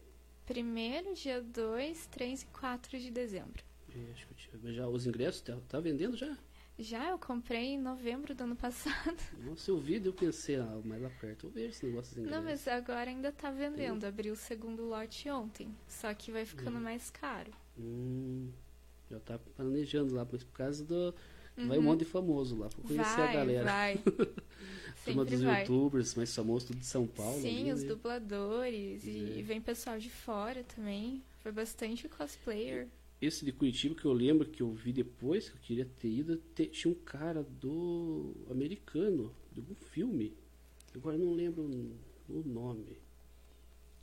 1 dia 2, 3 e 4 de dezembro. É, acho que já Os ingressos tá, tá vendendo já? Já eu comprei em novembro do ano passado. Nossa, eu vi, eu pensei, ah, mais lá perto, eu vejo esse negócio dos ingressos. Não, mas agora ainda tá vendendo. Abriu o segundo lote ontem. Só que vai ficando mais caro. Hum, já tá planejando lá, mas por causa do... Vai um Uhum. monte de famoso lá, pra conhecer vai, a galera. vai. Turma dos vai. youtubers mais famosos, tudo de São Paulo. Sim, ali, os né? dubladores. É. E vem pessoal de fora também. Foi bastante cosplayer. Esse de Curitiba que eu lembro que eu vi depois, que eu queria ter ido, tinha um cara do americano, de algum filme. Agora eu não lembro o- nome.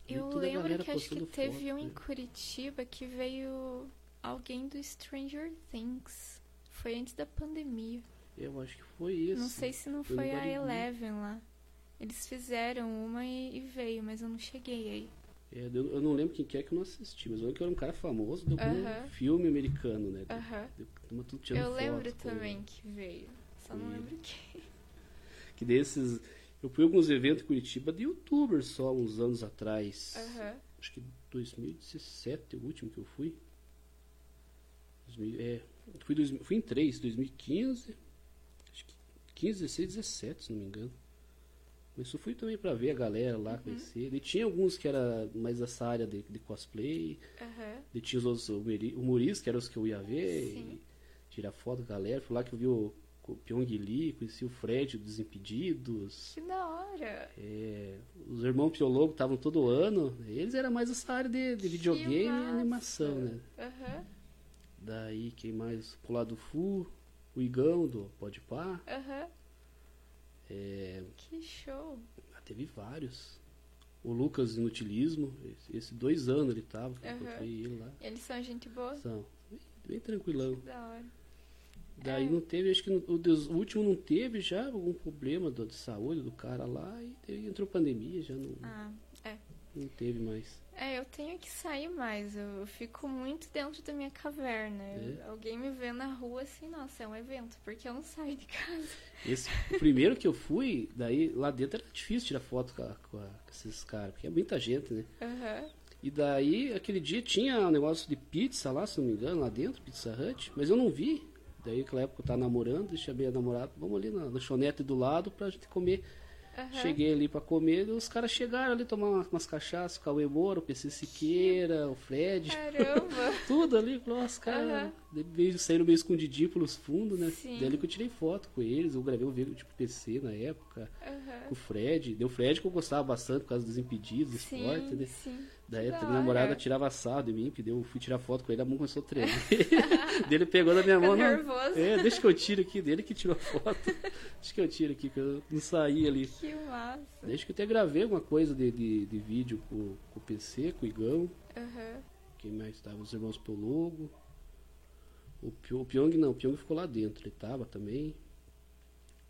Eu lembro que acho que teve foto, um em né? Curitiba que veio alguém do Stranger Things. Foi antes da pandemia. Eu acho que foi esse. Não sei se não Foi foi a. Eleven lá. Eles fizeram uma e, e veio, mas eu não cheguei aí. É, eu, eu não lembro quem que é que eu não assisti, mas eu lembro que era um cara famoso de algum Aham. filme americano, né? Tudo tirando Eu lembro com também que veio. Só não lembro quem. Que desses. Eu fui a alguns eventos em Curitiba de youtubers só uns anos atrás. Aham. acho que 2017 o último que eu fui. 2000, é, fui, dois, fui em três, 2015, acho que 15, 16, 17, se não me engano. Mas eu fui também pra ver a galera lá, conhecer. E tinha alguns que era mais dessa área de, de cosplay, Aham. e tinha os outros humori- humoristas, que eram os que eu ia ver, Sim. e tirar foto com a galera. Foi lá que eu vi o, o Pyong Lee, conheci o Fred dos Impedidos. Que da hora. É, os irmãos Piologo estavam todo ano. Eles eram mais essa área de, de videogame e animação, né? Aham. Daí, quem mais? O Lado Fu, o Igão do Pode Pá. Aham. É, Que show. ah, teve vários. O Lucas Inutilismo, esse, esse dois anos ele tava, encontrei ele lá. Eles são gente boa? São, bem, bem tranquilão. Que da hora. Daí É. não teve, acho que o, dos- o último não teve já algum problema do- de saúde do cara lá e teve- entrou pandemia, já não, Ah, é. não teve mais. É, eu tenho que sair mais. Eu fico muito dentro da minha caverna. Eu- alguém me vê na rua assim, nossa, é um evento, porque eu não saio de casa. Esse, o primeiro que eu fui, daí lá dentro era difícil tirar foto com, a- com a- com esses caras, porque é muita gente, né? Aham. E daí, aquele dia tinha um negócio de pizza lá, se não me engano, lá dentro, Pizza Hut, mas eu não vi. Daí, naquela época eu tava namorando, chamei a namorada, vamos ali na lanchonete do lado pra gente comer. Aham. Cheguei ali pra comer, e os caras chegaram ali tomar uma- umas cachaças, o Cauê Moura, o PC Siqueira, o Fred, Caramba! tudo ali. Os caras daí veio- saíram meio escondidinho pelos fundos, né? Sim. Daí ali que eu tirei foto com eles, eu gravei um vídeo tipo PC na época Aham. com o Fred. Deu o Fred que eu gostava bastante por causa dos impedidos, do Sim, esporte, né? sim. Daí a da minha namorada tirava assado de mim, que deu, eu fui tirar foto com ele, a mão começou a tremer. Daí ele pegou na minha Fica mão. não, nervoso. é, deixa que eu tiro aqui, dele que tirou a foto. deixa que eu tiro aqui, que eu não saí ali. Que massa. Desde que eu até gravei alguma coisa de, de, de vídeo com, com o PC, com o Igão. Aham. Quem mais estava? Os irmãos Pologo. O, o Pyong não, o Pyong ficou lá dentro, ele tava também.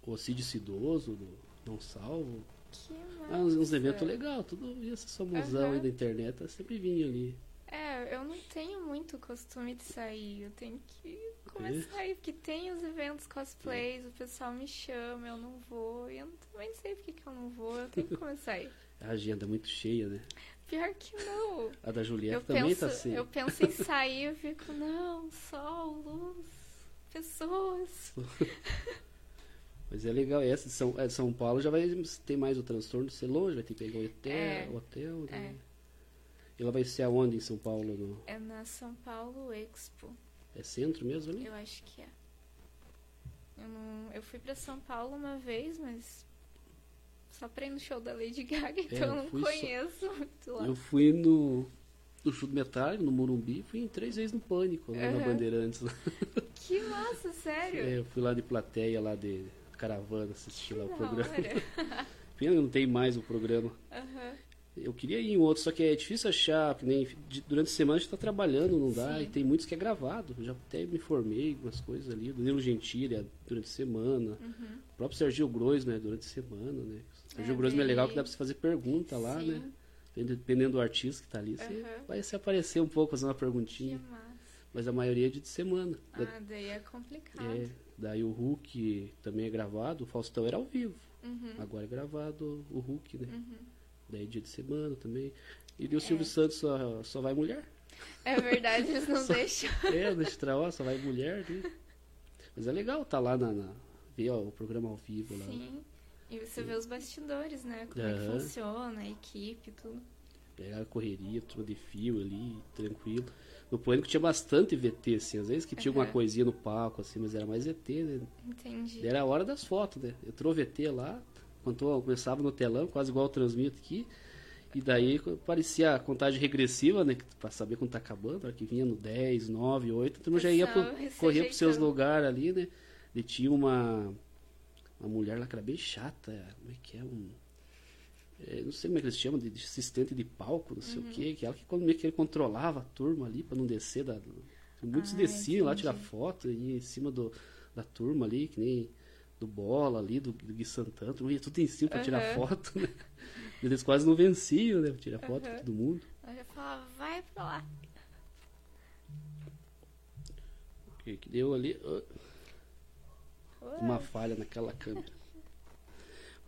O Cid Cidoso, do Não Salvo. Que massa. Ah, uns, uns eventos legais, tudo esses famosão Aham. aí da internet, eu sempre vinha ali. É, eu não tenho muito costume de sair. Eu tenho que começar a ir, porque tem os eventos cosplays, o pessoal me chama, eu não vou. E eu também não sei porque que eu não vou, eu tenho que começar a ir. A agenda é muito cheia, né? Pior que não. A da Julieta Eu também penso, tá assim. eu penso em sair eu fico, não, sol, luz, pessoas. Mas é legal, essa de São, é São Paulo já vai ter mais o transtorno de ser longe, vai ter que pegar o hotel, É. o hotel né? É. Ela vai ser aonde em São Paulo? No, É na São Paulo Expo. é centro mesmo ali? Eu acho que é. Eu, não, eu fui pra São Paulo uma vez, mas só pra ir no show da Lady Gaga, então eu não fui só- conheço muito lá. Eu fui no, no show do Metallica, no Morumbi, fui em três vezes no Pânico, lá na. Bandeirantes. Que massa, sério? É, eu fui lá de plateia, lá de caravana, assistir lá o programa. Pena que não tem mais o programa. Aham. Eu queria ir em outro, só que é difícil achar, que nem durante a semana a gente tá trabalhando, não dá, Sim. e tem muitos que é gravado. Já até me formei umas coisas ali, o Danilo Gentili é durante a semana, Uhum. o próprio Sergio Grois, né, durante a semana, né. O Sergio É, Grois é legal que dá pra você fazer pergunta lá, Sim. né. Dependendo do artista que tá ali, você Aham. vai se aparecer um pouco, fazer uma perguntinha. Mas a maioria é de semana. Ah, daí é complicado. é, daí o Hulk também é gravado, o Faustão era ao vivo. Uhum. Agora é gravado o Hulk, né? Uhum. Daí dia de semana também. E o Silvio Santos só, só vai mulher. É verdade, eles não deixam. É, deixa trabalhar, só vai mulher, né? Mas é legal tá lá na, na ver ó, o programa ao vivo lá. Sim. E você vê os bastidores, né? Como é que Aham. funciona, a equipe, tudo. Pegar a correria, turma de fio ali, tranquilo. No Pânico tinha bastante VT, assim, às vezes que tinha alguma Aham. coisinha no palco, assim, mas era mais VT, né? Entendi. Era a hora das fotos, né? Entrou VT lá, quando começava no telão, quase igual eu transmito aqui. E daí parecia a contagem regressiva, né? Pra saber quando tá acabando, a hora que vinha no 10, 9, 8, então já ia pro, correr pros seus lugares ali, né? E tinha uma, uma mulher lá que era bem chata, como é que é? Um, é, não sei como é que eles chamam, de, de assistente de palco, não sei Uhum. o quê, que ela que meio que controlava a turma ali pra não descer da. Muitos Ah, desciam lá entendi. tirar foto e ia em cima do, da turma ali, que nem do Bola ali, do, do Gui Santana, turma ia tudo em cima pra tirar Aham. foto, né? Eles quase não venciam, né? Pra tirar foto com todo mundo. Eu já falava, vai pra lá. O que, que deu ali? Uma falha naquela câmera.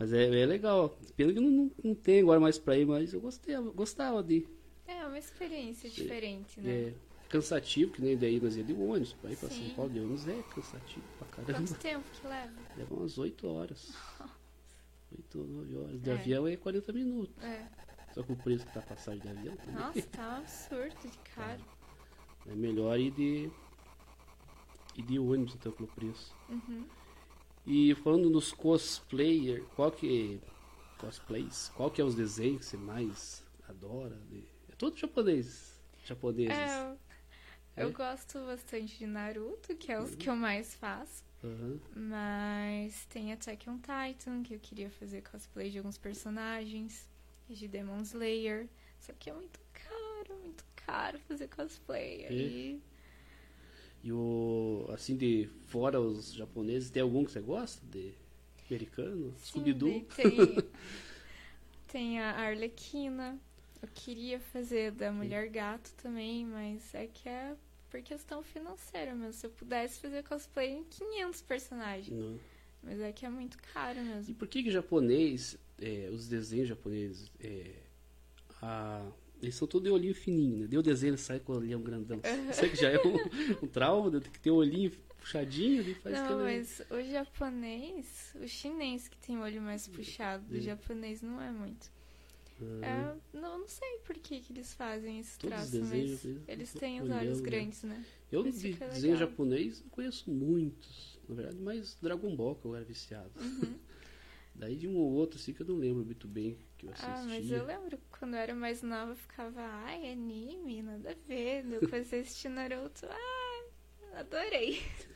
Mas é, é legal. Pena que não, não, não tem agora mais pra ir, mas eu gostei, eu gostava de. É uma experiência diferente, né? É, cansativo, que nem daí nós ia de ônibus. Pra ir pra São Sim. Paulo de ônibus é cansativo pra caramba. Quanto tempo que leva? Leva umas 8 horas. 8 ou 9 horas. De É. avião é 40 minutos. É. Só com o preço que tá a passagem de avião. né? Nossa, tá um absurdo de caro. É melhor ir de. ir de ônibus então pelo preço. Uhum. E falando nos cosplayer, qual que. Cosplays, qual que é os desenhos que você mais adora? É todo japonês. Japoneses. É, eu, É? gosto bastante de Naruto, que é os que eu mais faço. Aham. Mas tem Attack on Titan, que eu queria fazer cosplay de alguns personagens. E de Demon Slayer. Só que é muito caro, muito caro fazer cosplay. Aí. E o. Assim, de fora os japoneses, tem algum que você gosta? De americano? Scooby-Doo? Tem, tem a Arlequina. Eu queria fazer da Mulher Gato também, mas é que é por questão financeira mesmo. Se eu pudesse fazer cosplay em 500 personagens. Não. Mas é que é muito caro E mesmo. por que que japonês, é, os desenhos japoneses, é, a- eles são todos de olhinho fininho, né? Deu desenho, sai com o olhão grandão. Isso que já é um, um trauma, né? tem que ter o olhinho puxadinho, ali faz Não, aquele- mas o japonês, o chinês que tem o olho mais puxado, o Hum. japonês não é muito. Ah, É, não, não sei por que, que eles fazem esse Todos os traço, mas desenhos, eles- eles têm os olhos né? grandes, né? eu de é desenho legal. japonês conheço muitos. Na verdade, mais Dragon Ball que eu era viciado. Uhum. Daí de um ou outro assim que eu não lembro muito bem que eu assistia. Ah, mas eu lembro quando eu era mais nova, eu ficava, ai, anime, nada a ver. Depois eu assisti Naruto, ai, adorei.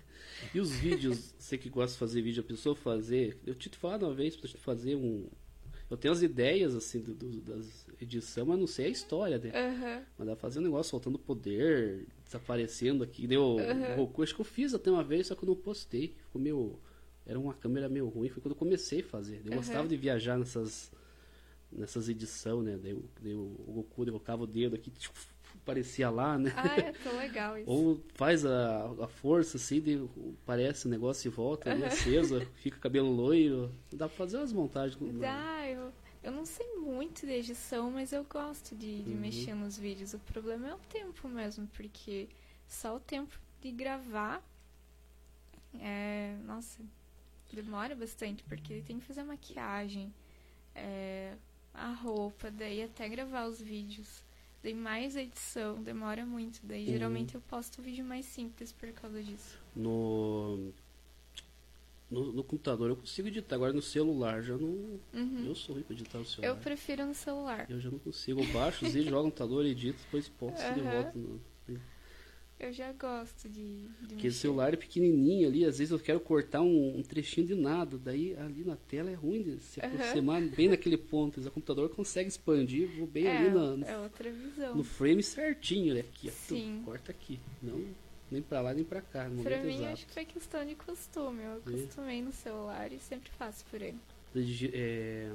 E os vídeos, você que gosta de fazer vídeo, a pessoa fazer. Eu tinha te falado uma vez pra gente fazer um. Eu tenho as ideias, assim, do, do- das edições, mas não sei a história, né? Aham, Mas dá pra fazer um negócio soltando poder, desaparecendo aqui. Deu o Aham. Goku, acho que eu fiz até uma vez, só que eu não postei. Ficou meio. Era uma câmera meio ruim, foi quando eu comecei a fazer. Eu Aham. gostava de viajar nessas. Nessas edições, né? Daí, o- daí o Goku colocava o dedo aqui, tipo, parecia lá, né? Ah, é tão legal isso. Ou faz a, a força assim, de, parece o negócio e volta, né? acesa, fica cabelo loiro. Dá pra fazer umas montagens. com- Dá, eu, eu não sei muito de edição, mas eu gosto de, de Uhum. mexer nos vídeos. O problema é o tempo mesmo, porque só o tempo de gravar é. Nossa, demora bastante, porque tem que fazer a maquiagem, é, a roupa, daí até gravar os vídeos. Daí mais edição, demora muito. Daí Uhum. geralmente eu posto vídeo mais simples por causa disso. No. no, no computador eu consigo editar, agora no celular já não. Uhum. Eu sou ruim pra editar no celular. Eu prefiro no celular. Eu já não consigo. Eu baixo os vídeos, jogo no computador, edito, depois posto e de volta. No... Eu já gosto de, de Porque o celular é pequenininho ali, às vezes eu quero cortar um, um trechinho de nada, daí ali na tela é ruim de se aproximar bem naquele ponto. O computador consegue expandir, vou bem é, ali na- no, é outra visão. no frame certinho, né? Aqui, Sim. tu corta aqui. Não, nem pra lá nem pra cá, no Pra mim, exato. acho que foi questão de costume. Eu acostumei no celular e sempre faço por ele. É,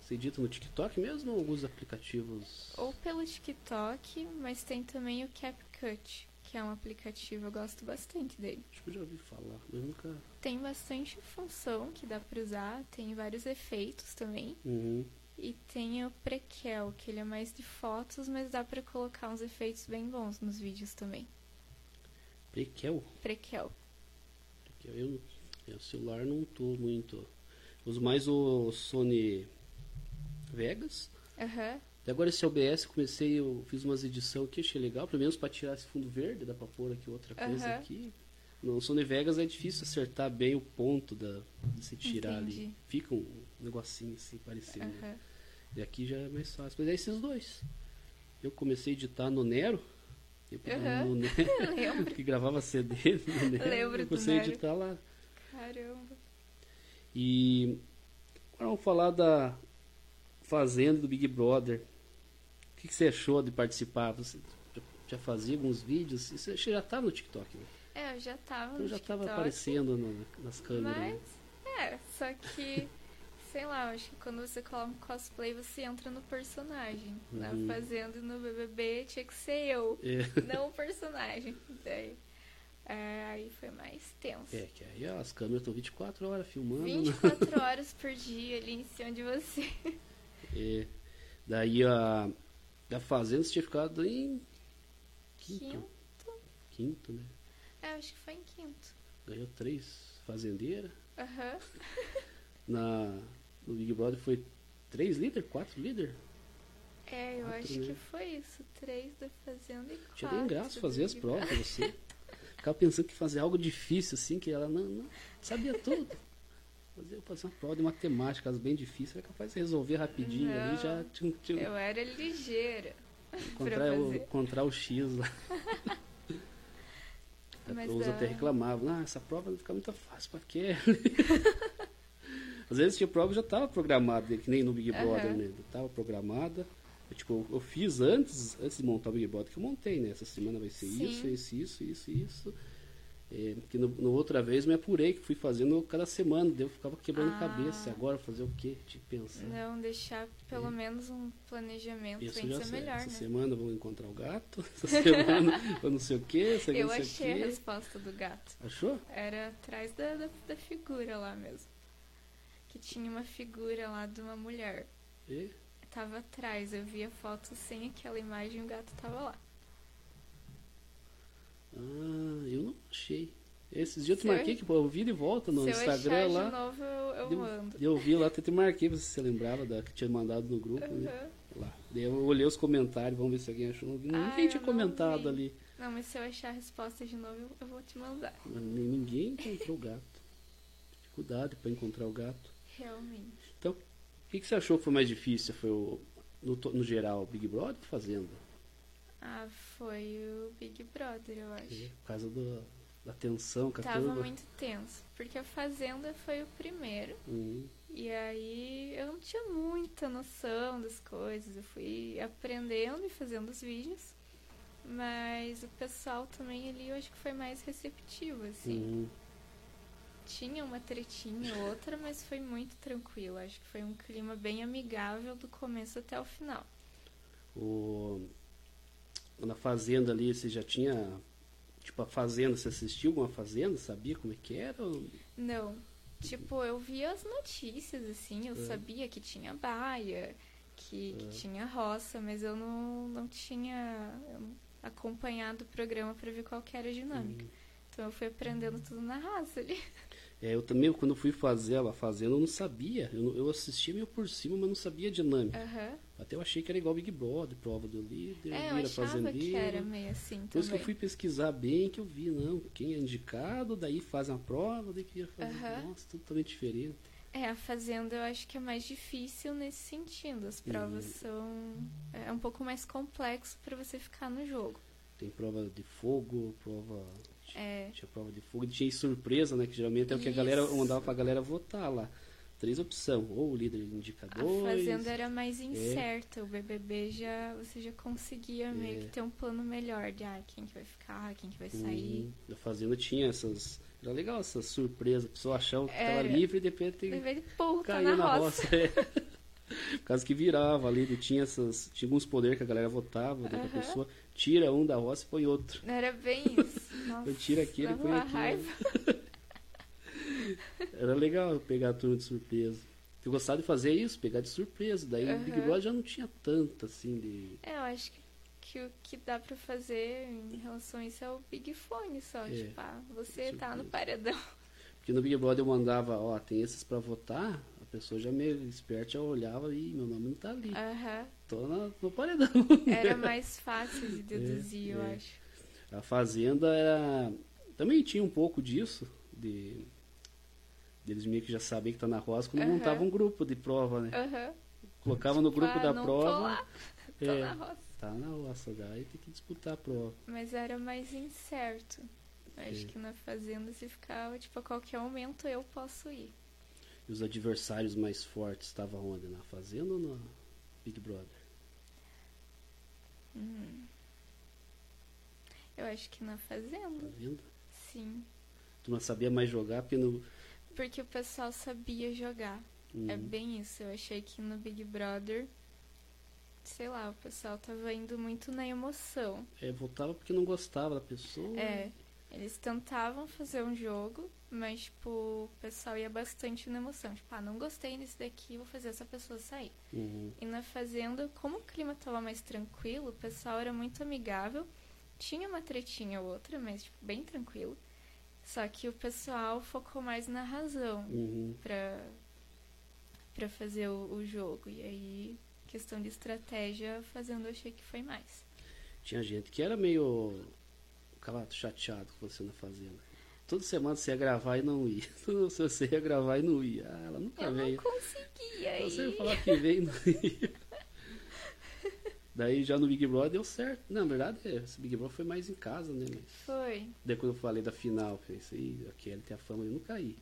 você edita no TikTok mesmo ou alguns aplicativos? Ou pelo TikTok, mas tem também o CapCut, que é um aplicativo, eu gosto bastante dele. Acho que eu já ouvi falar, mas nunca. Tem bastante função que dá pra usar, tem vários efeitos também. Uhum. E tem o Prequel, que ele é mais de fotos, mas dá pra colocar uns efeitos bem bons nos vídeos também. Prequel? Prequel. Prequel. Eu, eu celular não tô muito. Uso mais o Sony Vegas. Aham. Até agora esse OBS comecei, eu fiz umas edições aqui, achei legal, pelo menos para tirar esse fundo verde, dá pra pôr aqui outra coisa Aham. aqui. No Sony Vegas é difícil acertar bem o ponto da, de se tirar ali. Entendi. Fica um negocinho assim, parecido. Aham. E aqui já é mais fácil. Mas é esses dois. Eu comecei a editar no Nero. eu- Aham. No Nero Lembro. que gravava CD no Nero. Lembro eu comecei a editar lá. Caramba. E agora vamos falar da Fazenda do Big Brother. O que, que você achou de participar? Você já, já fazia alguns vídeos? Você já estava no TikTok, né? É, eu já tava Então no já estava TikTok, aparecendo no- nas câmeras. né? Mas, é, só que, sei lá, acho que quando você coloca um cosplay, você entra no personagem. Na Uhum. Fazenda e no BBB tinha que ser eu, É, não o personagem. Daí, é, aí foi mais tenso. é, que aí ó, as câmeras estão 24 horas filmando. né? 24 horas por dia ali em cima de você. É, daí a, a Fazenda você tinha ficado em quinto. Quinto. Quinto, né? É, acho que foi em quinto. Ganhou três fazendeiras. Aham. Na, no Big Brother foi três líder, quatro líder. É, eu Quatro, acho né? que foi isso. Três da Fazenda e quatro. Tinha nem graça fazer as provas pra você. Ficava pensando que fazer algo difícil assim, que ela não, não sabia tudo. Fazer, fazer uma prova de matemática, bem difíceis, era capaz de resolver rapidinho ali, Não. já tinha, tinha Eu era ligeira. encontrar, o, encontrar o X lá. Mas Os até reclamavam, ah, essa prova vai ficar muito fácil pra quê? Às vezes tinha prova que já estava programada, que nem no Big Brother, Aham. né? Tava programada. Eu, tipo, eu fiz antes, antes de montar o Big Brother, que eu montei, né? Essa semana vai ser Sim. isso, isso, isso, isso, isso. É, que no, no outra vez me apurei, que fui fazendo cada semana, eu ficava quebrando a Ah. cabeça. Agora fazer o quê? Que pensar. Não, deixar pelo menos um planejamento Isso que já ser melhor, Essa né? semana eu vou encontrar o gato, essa semana eu não sei o quê, essa Eu achei a resposta do gato. Achou? Era atrás da, da, da figura lá mesmo. Que tinha uma figura lá de uma mulher. E? Tava atrás, eu vi a foto sem aquela imagem e o gato tava lá. Ah, eu não achei. Esses dias eu te marquei eu- que eu vi de volta no Se eu Instagram achar lá. de novo, eu, eu mando. Eu vi lá, até te marquei, pra você se lembrava da que tinha mandado no grupo, né? Aham. Lá. Daí eu olhei os comentários, vamos ver se alguém achou. Ninguém Ah, tinha eu comentado vi. ali. Não, mas se eu achar a resposta de novo, eu, eu vou te mandar. Mas Ninguém encontrou o gato. Dificuldade para encontrar o gato. Realmente. Então, o que, que você achou que foi mais difícil? Foi o, no, no geral, Big Brother ou Fazenda? Ah, foi o Big Brother, eu acho. É, por causa do, da tensão a Tava turma. muito tenso. Porque a Fazenda foi o primeiro. Hum, E aí eu não tinha muita noção das coisas. Eu fui aprendendo e fazendo os vídeos. Mas o pessoal também ali eu acho que foi mais receptivo, assim. hum. Tinha uma tretinha ou outra, mas foi muito tranquilo. Acho que foi um clima bem amigável do começo até o final. O, na Fazenda ali, você já tinha. Tipo, a Fazenda, você assistiu alguma Fazenda? Sabia como é que era? ou- Não. Tipo, eu via as notícias, assim, eu É. sabia que tinha baia, que, que É. tinha roça, mas eu não, não tinha acompanhado o programa pra ver qual que era a dinâmica. Hum. Então eu fui aprendendo tudo na raça ali. É, eu também, quando fui fazer ela fazendo, eu não sabia. Eu, eu assistia meio por cima, mas não sabia a dinâmica. Aham. Até eu achei que era igual Big Brother, prova do líder, É, eu achava fazendeiro. que era meio assim Depois que eu também. fui pesquisar bem, que eu vi, não, quem é indicado, daí faz a prova, daí que fazer. Aham. Nossa, totalmente diferente. É, a Fazenda eu acho que é mais difícil nesse sentido. As provas Uhum. são. É um pouco mais complexo pra você ficar no jogo. Tem prova de fogo, prova. É. Tinha prova de fogo tinha surpresa, né? Que geralmente é o que a galera mandava pra galera votar lá. Três opções, ou o líder indica A. Fazenda era mais incerta. O BBB já. Você já conseguia meio É. que ter um plano melhor de ah, quem que vai ficar, quem que vai sair. Uhum. Na Fazenda tinha essas. Era legal essas surpresas, a pessoa achava que tava Era. livre e de repente de tá caía na, na roça. roça. é. Por causa que virava ali, tinha essas. Tinha alguns poderes que a galera votava, daí que a Aham. pessoa tira um da roça e põe outro. Era bem isso. Nossa, Eu tiro aquele e põe raiva. Era legal pegar a turma de surpresa. Eu gostava de fazer isso, pegar de surpresa. Daí o Big. Brother já não tinha tanto assim de. É, eu acho que, que o que dá pra fazer em relação a isso é o Big Fone só. É, Tipo, ah, você tá no paredão. Porque no Big Brother eu mandava, ó, tem esses pra votar, a pessoa já meio esperta já olhava e meu nome não tá ali. Aham. Tô na, no paredão. Era mais fácil de deduzir, eu é. acho. A Fazenda era. Também tinha um pouco disso, de. Deles meio que já sabem que tá na roça quando Aham. montavam um grupo de prova, né? Aham. Colocava no grupo ah, da prova. Tô lá, tô é, na roça. tá na roça, daí tem que disputar a prova. Mas era mais incerto. Acho É. que na fazenda se ficava, tipo, a qualquer momento eu posso ir. E os adversários mais fortes estavam onde? Na Fazenda ou no Big Brother? Hum. Eu acho que na fazenda, Fazenda? sim. Tu não sabia mais jogar porque no. Porque o pessoal sabia jogar. Hum, É bem isso. Eu achei que no Big Brother, sei lá, o pessoal tava indo muito na emoção. é, votava porque não gostava da pessoa. É, eles tentavam fazer um jogo, mas, tipo, o pessoal ia bastante na emoção. Tipo, ah, não gostei desse daqui, vou fazer essa pessoa sair. Uhum. E na fazenda, como o clima tava mais tranquilo, o pessoal era muito amigável. Tinha uma tretinha ou outra, mas, tipo, bem tranquilo. Só que o pessoal focou mais na razão Uhum. pra, pra fazer o, o jogo. E aí, questão de estratégia, fazendo, eu achei que foi mais. Tinha gente que era meio. Ficava chateado com você na Fazenda. Toda semana você ia gravar e não ia. Toda semana você ia gravar e não ia. Ah, ela nunca eu não veio. conseguia Você ir. falar que veio e não ia. Daí já no Big Brother deu certo. Não, na verdade, é, esse Big Brother foi mais em casa, né? Mas Foi. daí quando eu falei da final, eu aí, a Kelly tem a fama de não cair.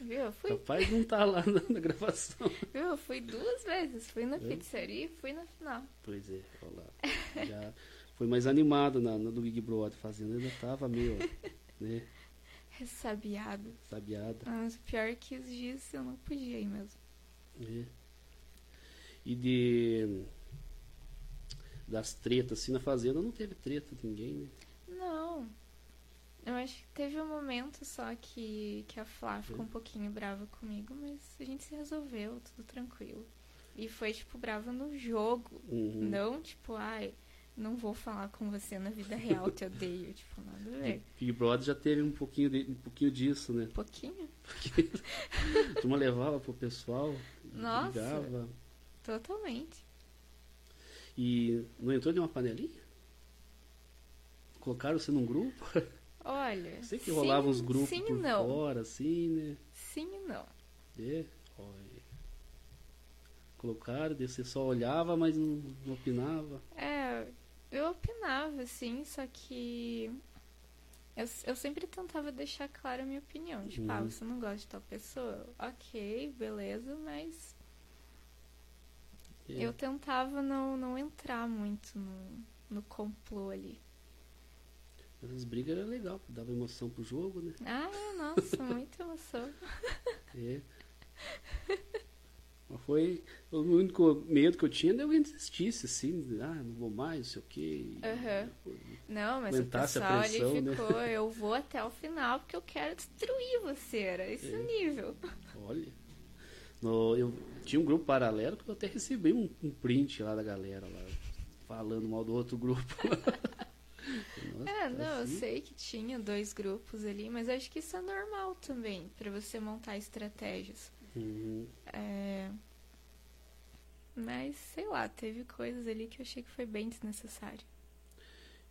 Viu? Eu fui, Capaz não estar lá na, na gravação. viu? Eu fui duas vezes. Fui na É? pizzaria e fui na final. Pois é, olha lá. Já foi mais animado na, no do Big Brother fazendo, ainda tava meio, né, Ressabiado. sabiada. Mas o pior é que os dias eu não podia ir mesmo. né. E de. Das tretas assim na fazenda não teve treta de ninguém, né? Não. Eu acho que teve um momento só que, que a Flá ficou um pouquinho brava comigo, mas a gente se resolveu, tudo tranquilo. E foi, tipo, brava no jogo. Uhum. Não, tipo, ai, não vou falar com você na vida real, te odeio. Tipo, nada a ver. Big Brother já teve um pouquinho, de, um pouquinho disso, né? Um pouquinho? Porque a turma levava pro pessoal, Nossa. brigava. Totalmente. E não entrou de uma panelinha? Colocaram você num grupo? Olha. Sei que sim- rolava uns grupos Sim por não. fora, assim, né? Sim e não. É, olha. Colocaram, daí você só olhava, mas não, não opinava. É, eu opinava, assim, só que eu, eu sempre tentava deixar clara a minha opinião. Tipo, ah, Uhum. você não gosta de tal pessoa? Ok, beleza, mas É. eu tentava não, não entrar muito no, no complô ali. As brigas eram legal, dava emoção pro jogo, né? Ah, nossa, muita emoção. É. Mas foi o único medo que eu tinha de alguém desistisse, assim, ah, não vou mais, não sei o quê. Aham. Não, mas o pessoal pressão, ali né? ficou, eu vou até o final porque eu quero destruir você, era esse É. o nível. Olha. No, eu tinha um grupo paralelo que eu até recebi um, um print lá da galera lá, falando mal do outro grupo. É, não, assim. eu sei que tinha dois grupos ali, mas acho que isso é normal também, pra você montar estratégias. Uhum. É... Mas, sei lá, teve coisas ali que eu achei que foi bem desnecessário.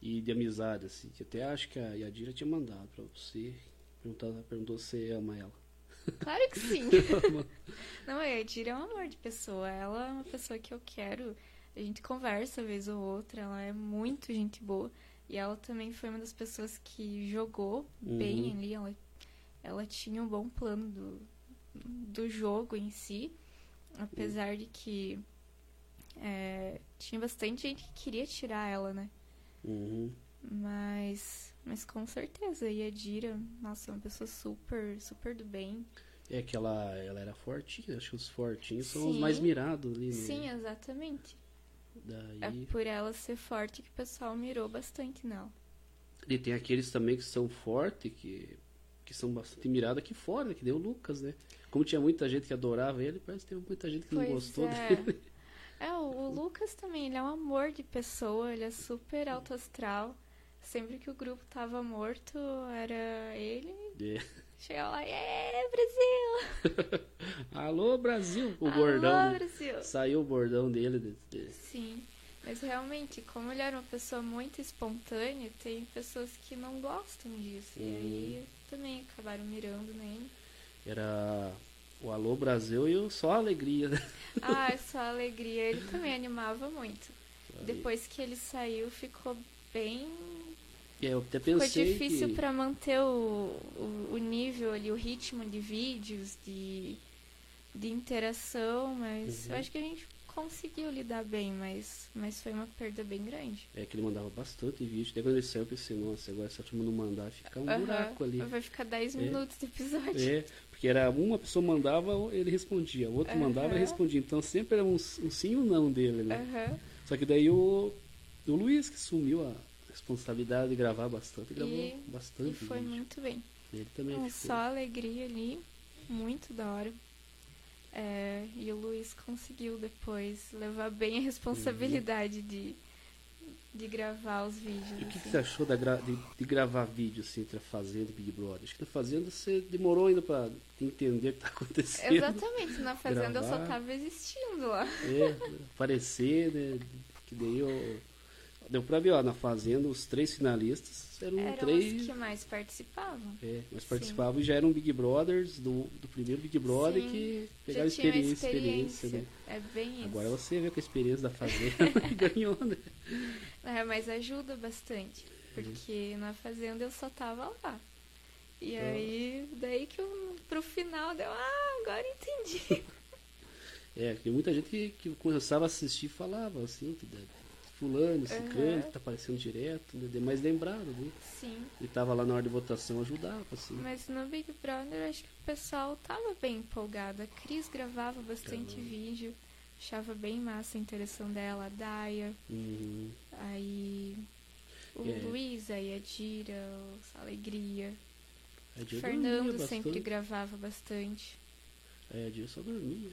E de amizade, assim, que até acho que a Yadira tinha mandado pra você. Perguntou, perguntou se você ama ela. Claro que sim. Não, a Yadira é um amor de pessoa. Ela é uma pessoa que eu quero. A gente conversa vez ou outra. Ela é muito gente boa. E ela também foi uma das pessoas que jogou bem Uhum. ali. Ela, ela tinha um bom plano do, do jogo em si. Apesar de que é, tinha bastante gente que queria tirar ela, né? Uhum. Mas, mas com certeza. E a Dira, nossa, é uma pessoa super, super do bem. É que ela, ela era fortinha, acho que os fortinhos são os Sim. mais mirados ali, né? Sim, exatamente. É Daí. por ela ser forte que o pessoal mirou bastante nela. E tem aqueles também que são fortes, que, que são bastante mirados aqui fora, que deu o Lucas, né? Como tinha muita gente que adorava ele, parece que teve muita gente que não Pois gostou é. dele. É, o, o Lucas também, ele é um amor de pessoa, ele é super alto astral. Sempre que o grupo tava morto, era ele. É. Chegava lá, é Brasil! Alô, Brasil! O Alô, bordão. né? Brasil! Saiu o bordão dele. de- de- Sim, mas realmente, como ele era uma pessoa muito espontânea, tem pessoas que não gostam disso. E Uhum. aí também acabaram mirando nele. Era o Alô Brasil e o Só Alegria, né? Ah, só alegria. Ele também animava muito. Depois que ele saiu, ficou bem. E aí eu até Ficou pensei difícil que... pra manter o, o, o nível ali, o ritmo de vídeos, de, de interação, mas Uhum. eu acho que a gente conseguiu lidar bem, mas, mas foi uma perda bem grande. É que ele mandava bastante vídeo. Daí quando ele saiu, eu pensei, nossa, agora se a turma não mandar, fica um buraco ali. Vai ficar 10 É. minutos de episódio. É, porque era uma pessoa mandava, ele respondia. O outro mandava, ele respondia. Então sempre era um, um sim ou não dele, né? Só que daí o, o Luiz que assumiu a responsabilidade de gravar bastante, gravou E- bastante E foi vídeo. muito bem. Ele também Um ficou. só alegria ali, muito da hora. É, e o Luiz conseguiu depois levar bem a responsabilidade de, de gravar os vídeos. E o que, que assim. você achou da gra- de, de gravar vídeo assim, entre a Fazenda e Big Brother? Acho que na Fazenda você demorou ainda pra entender o que tá acontecendo. Exatamente, na fazenda eu só Gravar. tava existindo lá. É, aparecer, né? Que daí eu. Deu pra ver, ó, na Fazenda os três finalistas eram Eram três. os que mais participavam. É, mas participavam e já eram Big Brothers do, do primeiro Big Brother Sim, que pegaram experiência, experiência. experiência, né? É bem isso. Agora você vê com a experiência da Fazenda e ganhou, né? É, mas ajuda bastante. Porque na fazenda eu só tava lá. E Ah. aí, daí que eu, pro final deu, ah, agora entendi. É, tem muita gente que, que começava a assistir falava assim, que fulano, ciclano, Aham. que tá aparecendo direto, né? Mais lembrado, né? Sim. Ele tava lá na hora de votação, ajudava, assim. Mas no Big Brother acho que o pessoal tava bem empolgado. A Cris gravava bastante Gravava. vídeo. Achava bem massa a interação dela, a Daya. Uhum. Aí o É. Luiz, aí a Dira, o Alegria. A Dia Fernando sempre bastante. gravava bastante. É, a Dia só dormia.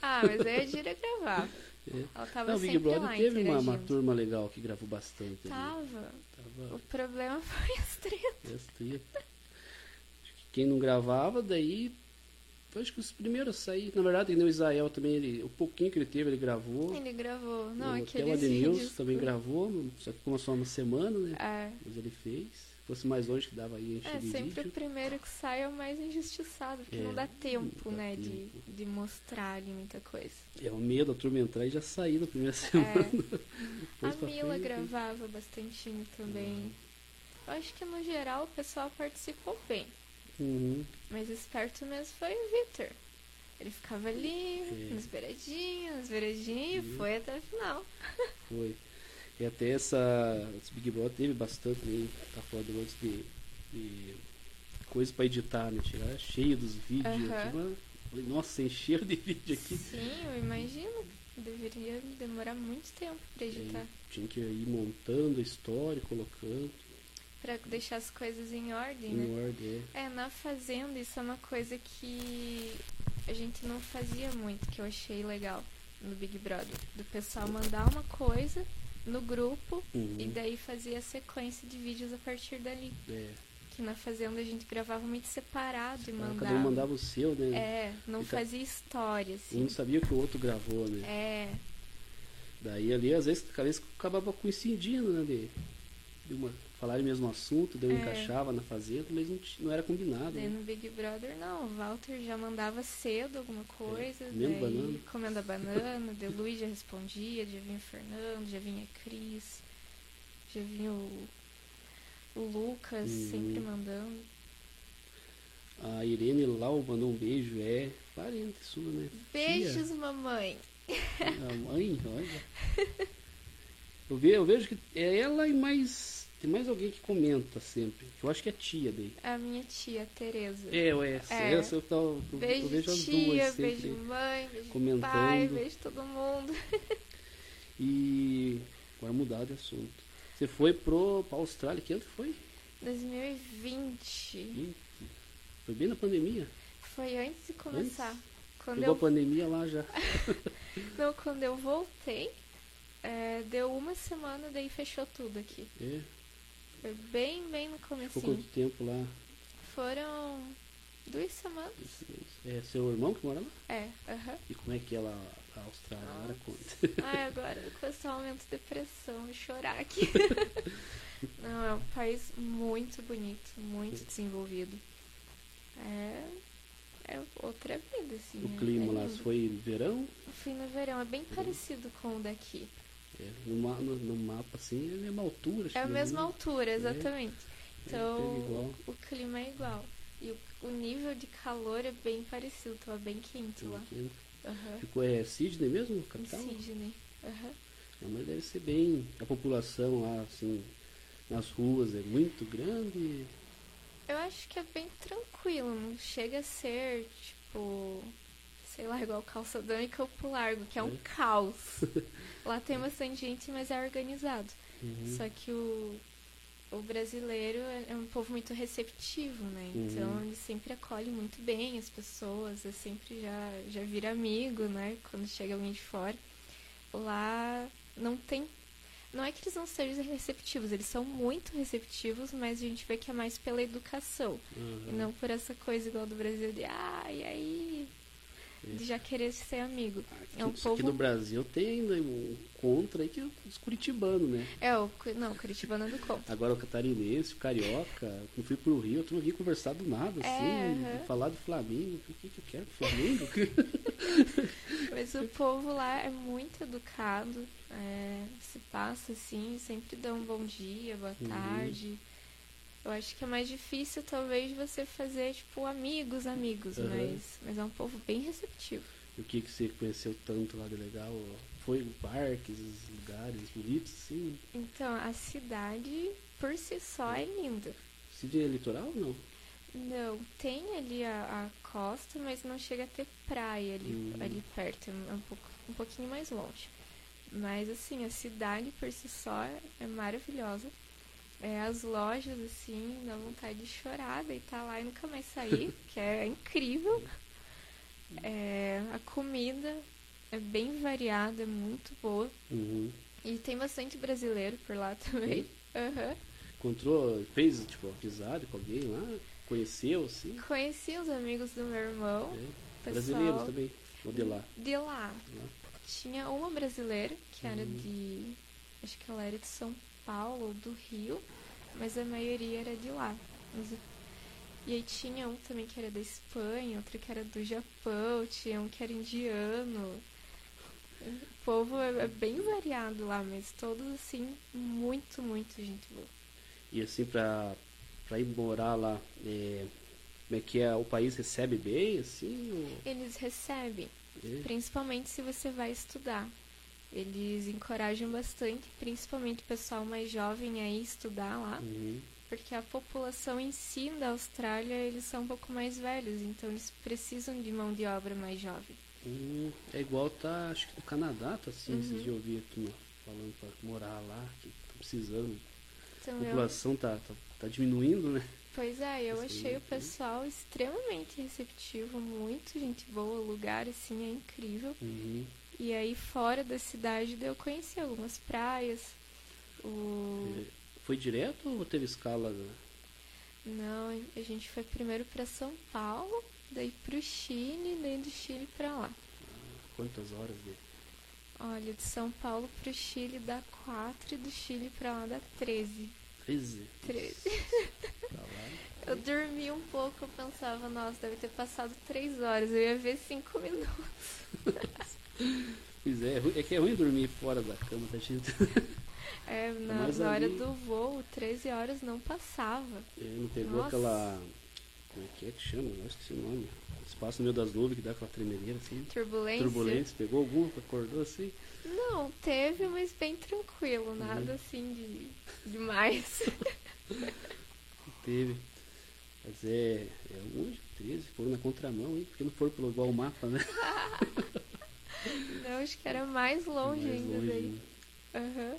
Ah, mas aí a Dira gravava. Ela tava Não, o Big Brother teve uma, uma turma legal que gravou bastante. Tava. Tava O problema foi as tretas. que Quem não gravava, daí. Acho que os primeiros a sair. Na verdade, o Israel também, ele, o pouquinho que ele teve, ele gravou. Ele gravou. Não, o, até o aqueles Adenilson também gravou, só que só uma semana, né? É, Mas ele fez. Se fosse mais longe que dava aí é de sempre o primeiro que sai é o mais injustiçado, porque É, não dá tempo, não dá né, de, tempo. de mostrar ali muita coisa. É o medo da turma entrar e já sair na primeira semana. É, a Mila frente. gravava bastante também. Eu acho que no geral o pessoal participou bem. Uhum. Mas esperto mesmo foi o Victor. Ele ficava ali, É. nas beiradinhas, nas beiradinhas, e foi até o final. Foi. E até essa. Esse Big Brother teve bastante aí, tá falando antes de, de coisa pra editar, né? Tirar cheio dos vídeos. Falei, Nossa, encheu de vídeo aqui. Sim, eu imagino. Deveria demorar muito tempo pra editar. Tinha que ir montando a história, colocando Pra deixar as coisas em ordem, em né? ordem. é. É, na fazenda isso é uma coisa que a gente não fazia muito, que eu achei legal no Big Brother. Do pessoal mandar uma coisa no grupo Uhum. e daí fazia a sequência de vídeos a partir dali. É. Que na fazenda a gente gravava muito separado e Ah, mandava. Cada um mandava o seu, né? É, não E ca- fazia história, Um assim. não sabia que o outro gravou, né? É, Daí ali, às vezes, às vezes acabava coincidindo, né? De, de uma, falar o mesmo assunto, daí eu É. encaixava na fazenda, mas não, não era combinado. daí Né? no Big Brother não, o Walter já mandava cedo alguma coisa, comendo daí banana. comendo a banana, o Luiz já respondia, já vinha o Fernando, já vinha a Cris, já vinha o, o Lucas Uhum. sempre mandando. A Irene Lau mandou um beijo, é parente sua, né? Beijos, mamãe! Tia, a mãe, olha. Eu vejo, eu vejo que é ela e mais. Tem mais alguém que comenta sempre. Eu acho que é tia dele. A minha tia, Tereza. É, ué, essa, É. essa eu, tô, eu, Beijo eu vejo as tia, duas beijo sempre. mãe, beijo comentando. pai, beijo todo mundo. E agora mudar de assunto. Você foi pro, pra Austrália, que ano que foi? 2020 Ih, Foi bem na pandemia. foi antes de começar. Quando Pegou eu, a pandemia lá já. não, quando eu voltei, é, deu uma semana, daí fechou tudo aqui. É, Foi bem, bem no ficou comecinho. quanto tempo lá? Foram duas semanas. É seu irmão que mora lá? É, aham. E como é que é lá a Austrália? Agora conta. Ai, agora com esse aumento de depressão e chorar aqui. Não, é um país muito bonito, muito desenvolvido. É, é outra vida, assim. O é- clima é lá, foi verão? Eu fui no verão, é bem parecido com o daqui. É, no, no- no mapa, assim, é a mesma altura. acho É a mesma altura, exatamente. É, Então, igual. o clima é igual. E o, o nível de calor é bem parecido, tava bem quente lá. Aqui. Aham. Ficou, é Sydney mesmo, capital? Sydney. Aham. Não, mas deve ser bem. A população lá, assim, nas ruas é muito grande. Eu acho que é bem tranquilo, não chega a ser, tipo, sei lá, igual calçadão e Campo Largo, que é um É. caos. Lá tem bastante gente, mas é organizado. Uhum. Só que o, o brasileiro é é um povo muito receptivo, né? Uhum. Então ele sempre acolhe muito bem as pessoas, é sempre já, já vira amigo, né? Quando chega alguém de fora. Lá não tem. Não é que eles não sejam receptivos, eles são muito receptivos, mas a gente vê que é mais pela educação. E Uhum. não por essa coisa igual do Brasil de ah, e aí? De já querer ser amigo. Aqui, É um isso aqui povo- no Brasil tem ainda um contra aí que é os curitibanos, né? É, o. Não, Curitibano é do conta. Agora o catarinense, o carioca, quando fui pro Rio, eu não vim conversar do nada, É, assim, aham. falar do Flamengo. O que, que eu quero? Flamengo? Mas o povo lá é muito educado, é, se passa assim, sempre dá um bom dia, boa Uhum. tarde. Eu acho que é mais difícil, talvez, você fazer, tipo, amigos, amigos, Uhum. mas, mas é um povo bem receptivo. o que, que você conheceu tanto lá de legal? Foi parques, lugares bonitos, assim? Então, a cidade, por si só, é linda. Cidade é litoral ou não? Não, tem ali a, a costa, mas não chega a ter praia ali, Hum. ali perto, é um, pouco, um pouquinho mais longe. Mas assim, a cidade por si só é maravilhosa. É, as lojas, assim, dá vontade de chorar, deitar lá e nunca mais sair, que é incrível. É, a comida é bem variada, é muito boa. Uhum. E tem bastante brasileiro por lá também. Aham. Encontrou, fez, tipo, amizade com alguém lá? Conheceu, assim? Conheci os amigos do meu irmão. É. Brasileiros também, ou de lá. De lá. lá. Tinha uma brasileira, que era Uhum. de. Acho que ela era de São Paulo ou do Rio, mas a maioria era de lá. E aí tinha um também que era da Espanha, outro que era do Japão, tinha um que era indiano. O povo é, é bem variado lá, mas todos assim, muito, muito gente boa. E assim, pra, pra ir morar lá, é, como é que é? O país recebe bem, assim? Ou, Eles recebem, é? principalmente se você vai estudar. Eles encorajam bastante, principalmente o pessoal mais jovem a estudar lá. Uhum. Porque a população em si da Austrália, eles são um pouco mais velhos, então eles precisam de mão de obra mais jovem. Hum, é igual tá, acho que no Canadá, tá assim, Uhum. esses dias eu aqui falando pra morar lá, que tá precisando. Então, A eu, população tá, tá, tá diminuindo, né? pois é, eu Assim, achei o né? pessoal extremamente receptivo, muito gente boa, o lugar assim é incrível. Uhum. E aí fora da cidade eu conheci algumas praias. O... Foi direto ou teve escala? né? Não, a gente foi primeiro para São Paulo, daí pro Chile, daí do Chile pra lá. Quantas horas de. Olha, de São Paulo pro Chile dá 4 e do Chile pra lá dá 13. 13? 13. Pra lá. Eu dormi um pouco, eu pensava, nossa, deve ter passado 3 horas, eu ia ver 5 minutos. Pois é, é é que é ruim dormir fora da cama da gente. É, na, Mas na hora ali- do voo, 13 horas não passava. É, não pegou Nossa. aquela. Como é que é que chama? Eu esqueci o nome. Espaço no meio das nuvens que dá aquela tremedeira assim. Turbulência. Turbulência, pegou alguma que acordou assim? Não, teve, mas bem tranquilo, Uhum. nada assim de demais. Teve. Mas é. É longe, 13, foram na contramão, hein? Porque não foram pelo igual o mapa, né? Não, acho que era mais longe Mais ainda longe, daí. né? Aham.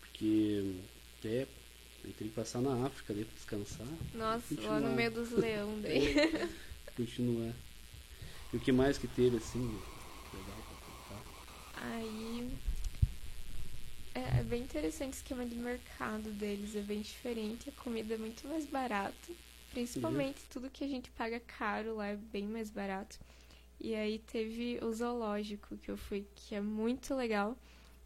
Porque até eu teria que passar na África daí pra descansar. Nossa, lá no meio dos leão daí. Continuar. E o que mais que teve assim? Legal pra contar. Aí é, é bem interessante o esquema de mercado deles, é bem diferente, a comida é muito mais barata. Principalmente tudo que a gente paga caro lá é bem mais barato. E aí teve o zoológico que eu fui, que é muito legal,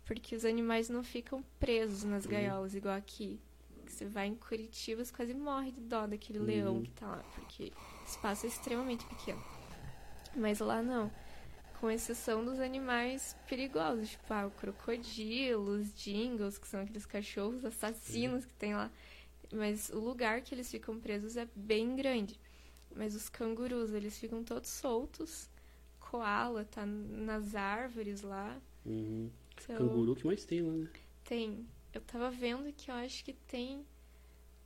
porque os animais não ficam presos nas Uhum. gaiolas, igual aqui. Você vai em Curitiba, você quase morre de dó daquele Uhum. leão que tá lá, porque o espaço é extremamente pequeno. Mas lá não com exceção dos animais perigosos, tipo ah, o crocodilo, os jingles, que são aqueles cachorros assassinos que tem lá. Mas o lugar que eles ficam presos é bem grande. Mas os cangurus, eles ficam todos soltos. Koala tá nas árvores lá. Uhum. Então, Canguru que mais tem lá, né? tem. Eu tava vendo que eu acho que tem.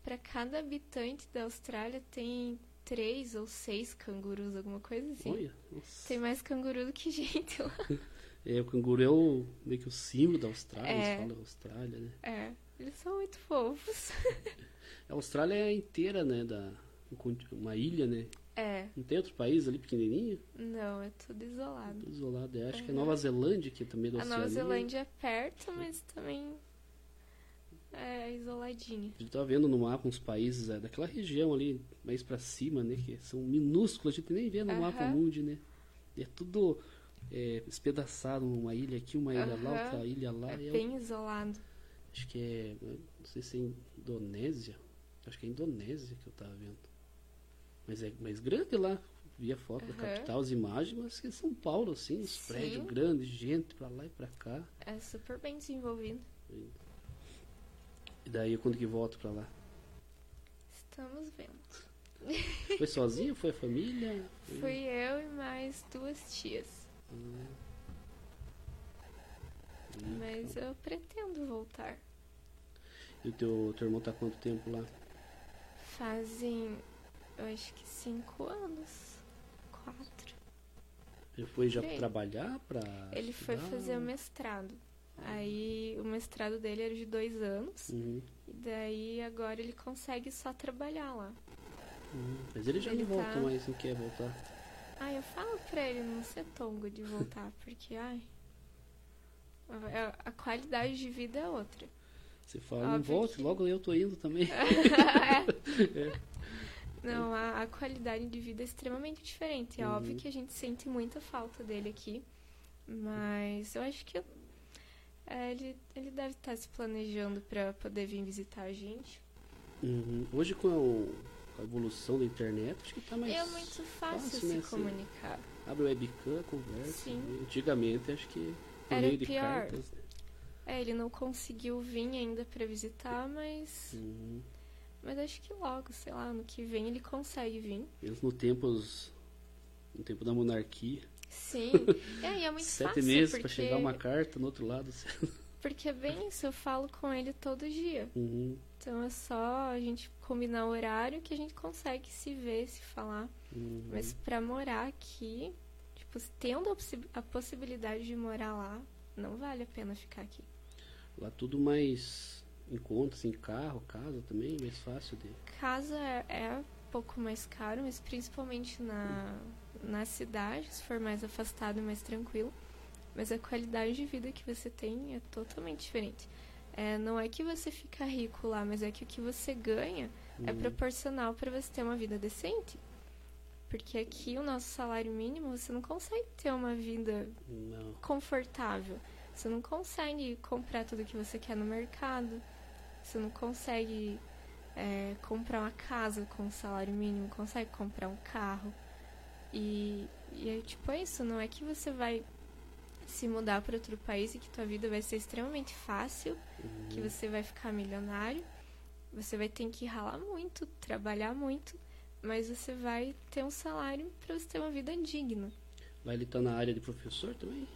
Pra cada habitante da Austrália tem três ou seis cangurus, alguma coisa assim. Olha, nossa. Tem mais canguru do que gente lá. É, o canguru é o, meio que o símbolo da Austrália, É. eles falam Austrália, né? É, eles são muito fofos. A Austrália é inteira, né? Da, um uma ilha, né? É, Não tem outro país ali pequenininho? não, é tudo isolado. Tudo isolado. É, acho que é Uhum. Nova Zelândia, que é também da A Nova Oceania. Zelândia é perto, mas também é isoladinha. A gente tava vendo no mapa uns países é, daquela região ali, mais pra cima, né? Que são minúsculos, a gente nem vê no mapa Aham. mundi, né? E é tudo é, espedaçado, uma ilha aqui, uma ilha lá, Aham. outra ilha lá. É é bem isolado. Acho que é. Não sei se é Indonésia. Acho que é Indonésia que eu tava vendo. Mas é mais grande lá. Via foto da Aham. capital, as imagens, mas que São Paulo, assim, os Sim. prédios grandes, gente pra lá e pra cá. É super bem desenvolvido. E daí quando que volta pra lá? Estamos vendo. Foi sozinho? Foi a família? Foi- Fui eu e mais duas tias. Hum. Mas eu pretendo voltar. E o teu, teu irmão tá quanto tempo lá? Fazem, eu acho que cinco anos. Quatro. Ele foi já trabalhar pra. Ele foi estudar? fazer o mestrado. Aí o mestrado dele era de dois anos. Uhum, E daí agora ele consegue só trabalhar lá. uhum. Mas ele já Ele não volta tá- mais, não quer voltar. Ah, eu falo pra ele não ser tongo de voltar, porque, ai. a- qualidade de vida é outra. Você fala, não Óbvio volte, que- logo eu tô indo também. Não, a, a qualidade de vida é extremamente diferente. É Uhum. óbvio que a gente sente muita falta dele aqui. Mas eu acho que é, ele, ele deve estar se planejando pra poder vir visitar a gente. Uhum. Hoje com a, com a evolução da internet, acho que tá mais. É muito fácil, fácil, se né, comunicar. Abre o webcam, conversa. Sim. né? Antigamente acho que por Era meio de pior. cartas. né? É, ele não conseguiu vir ainda pra visitar, mas. Uhum. Mas acho que logo, sei lá, ano que vem ele consegue vir. Mesmo no tempos. No tempo da monarquia. Sim. É, e é muito Sete fácil. meses porque, pra chegar uma carta no outro lado. Porque é bem isso, eu falo com ele todo dia. Uhum. Então é só a gente combinar o horário que a gente consegue se ver, se falar. Uhum. Mas pra morar aqui, tipo, tendo a, possi- a possibilidade de morar lá, não vale a pena ficar aqui. Lá tudo mais em conta, assim, carro, casa também, mais fácil de. Casa é, é um pouco mais caro, mas principalmente na, na cidade, se for mais afastado e mais tranquilo. mas a qualidade de vida que você tem é totalmente diferente. É, não é que você fica rico lá, mas é que o que você ganha é Hum. proporcional para você ter uma vida decente. Porque aqui o nosso salário mínimo você não consegue ter uma vida Não. confortável. Você não consegue comprar tudo que você quer no mercado. Você não consegue é, comprar uma casa com salário mínimo, consegue comprar um carro. E, e é tipo isso, não é que você vai se mudar para outro país e que tua vida vai ser extremamente fácil, que você vai ficar milionário. Você vai ter que ralar muito, trabalhar muito, mas você vai ter um salário para você ter uma vida digna. Lá ele tá na área de professor também?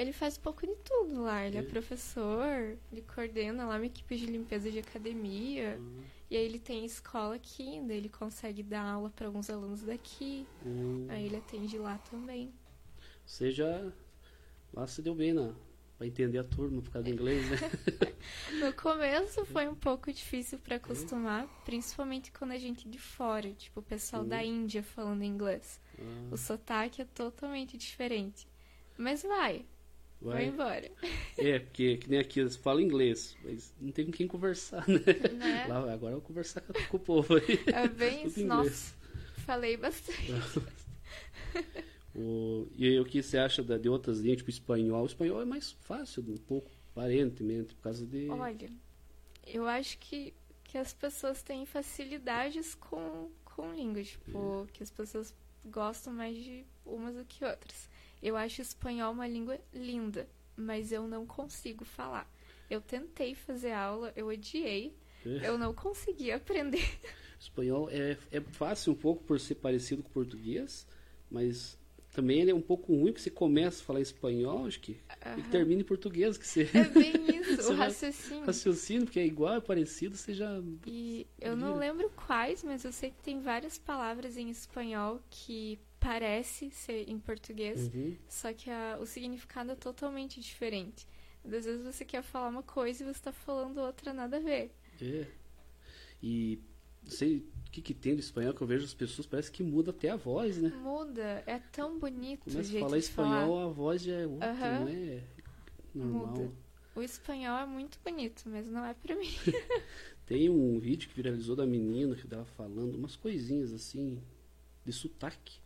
Ele faz um pouco de tudo lá. Ele é É. professor, ele coordena lá uma equipe de limpeza de academia. E aí ele tem escola aqui, daí ele consegue dar aula para alguns alunos daqui. Hum. Aí ele atende lá também. Você já. Lá se deu bem na. Pra entender a turma por causa do inglês, né? No começo foi um pouco difícil para acostumar, principalmente quando a gente é de fora, tipo o pessoal da Índia falando inglês. Ah, O sotaque é totalmente diferente. Mas vai, vai, vai. embora. É, porque que nem aqui eles falam inglês, mas não tem com quem conversar, né? Né? Lá, agora eu vou conversar com, o povo aí. É bem isso. Nossa, falei bastante. O, e o que você acha da- de outras línguas, tipo espanhol? O espanhol é mais fácil, um pouco, aparentemente, por causa de. Olha, eu acho que, que as pessoas têm facilidades com, com línguas, tipo, que as pessoas gostam mais de umas do que outras. Eu acho espanhol uma língua linda, mas eu não consigo falar. Eu tentei fazer aula, eu odiei, É. eu não consegui aprender. Espanhol é, é fácil um pouco por ser parecido com português, mas também ele é um pouco ruim porque você começa a falar espanhol, acho que, e Aham. termina em português, que você É bem isso, o raciocínio. raciocina, porque é igual, é parecido, você já. E eu não lembro quais, mas eu sei que tem várias palavras em espanhol que parece ser em português, Uhum. só que a- o significado é totalmente diferente. Às vezes você quer falar uma coisa e você está falando outra nada a ver. É. E não sei o que, que tem do espanhol que eu vejo as pessoas, parece que muda até a voz, né? Muda, é tão bonito Começa a falar de falar. espanhol, a voz já é outra, Aham. não é normal. Muda. O espanhol é muito bonito, mas não é pra mim. Tem um vídeo que viralizou da menina que tava falando umas coisinhas assim, de sotaque.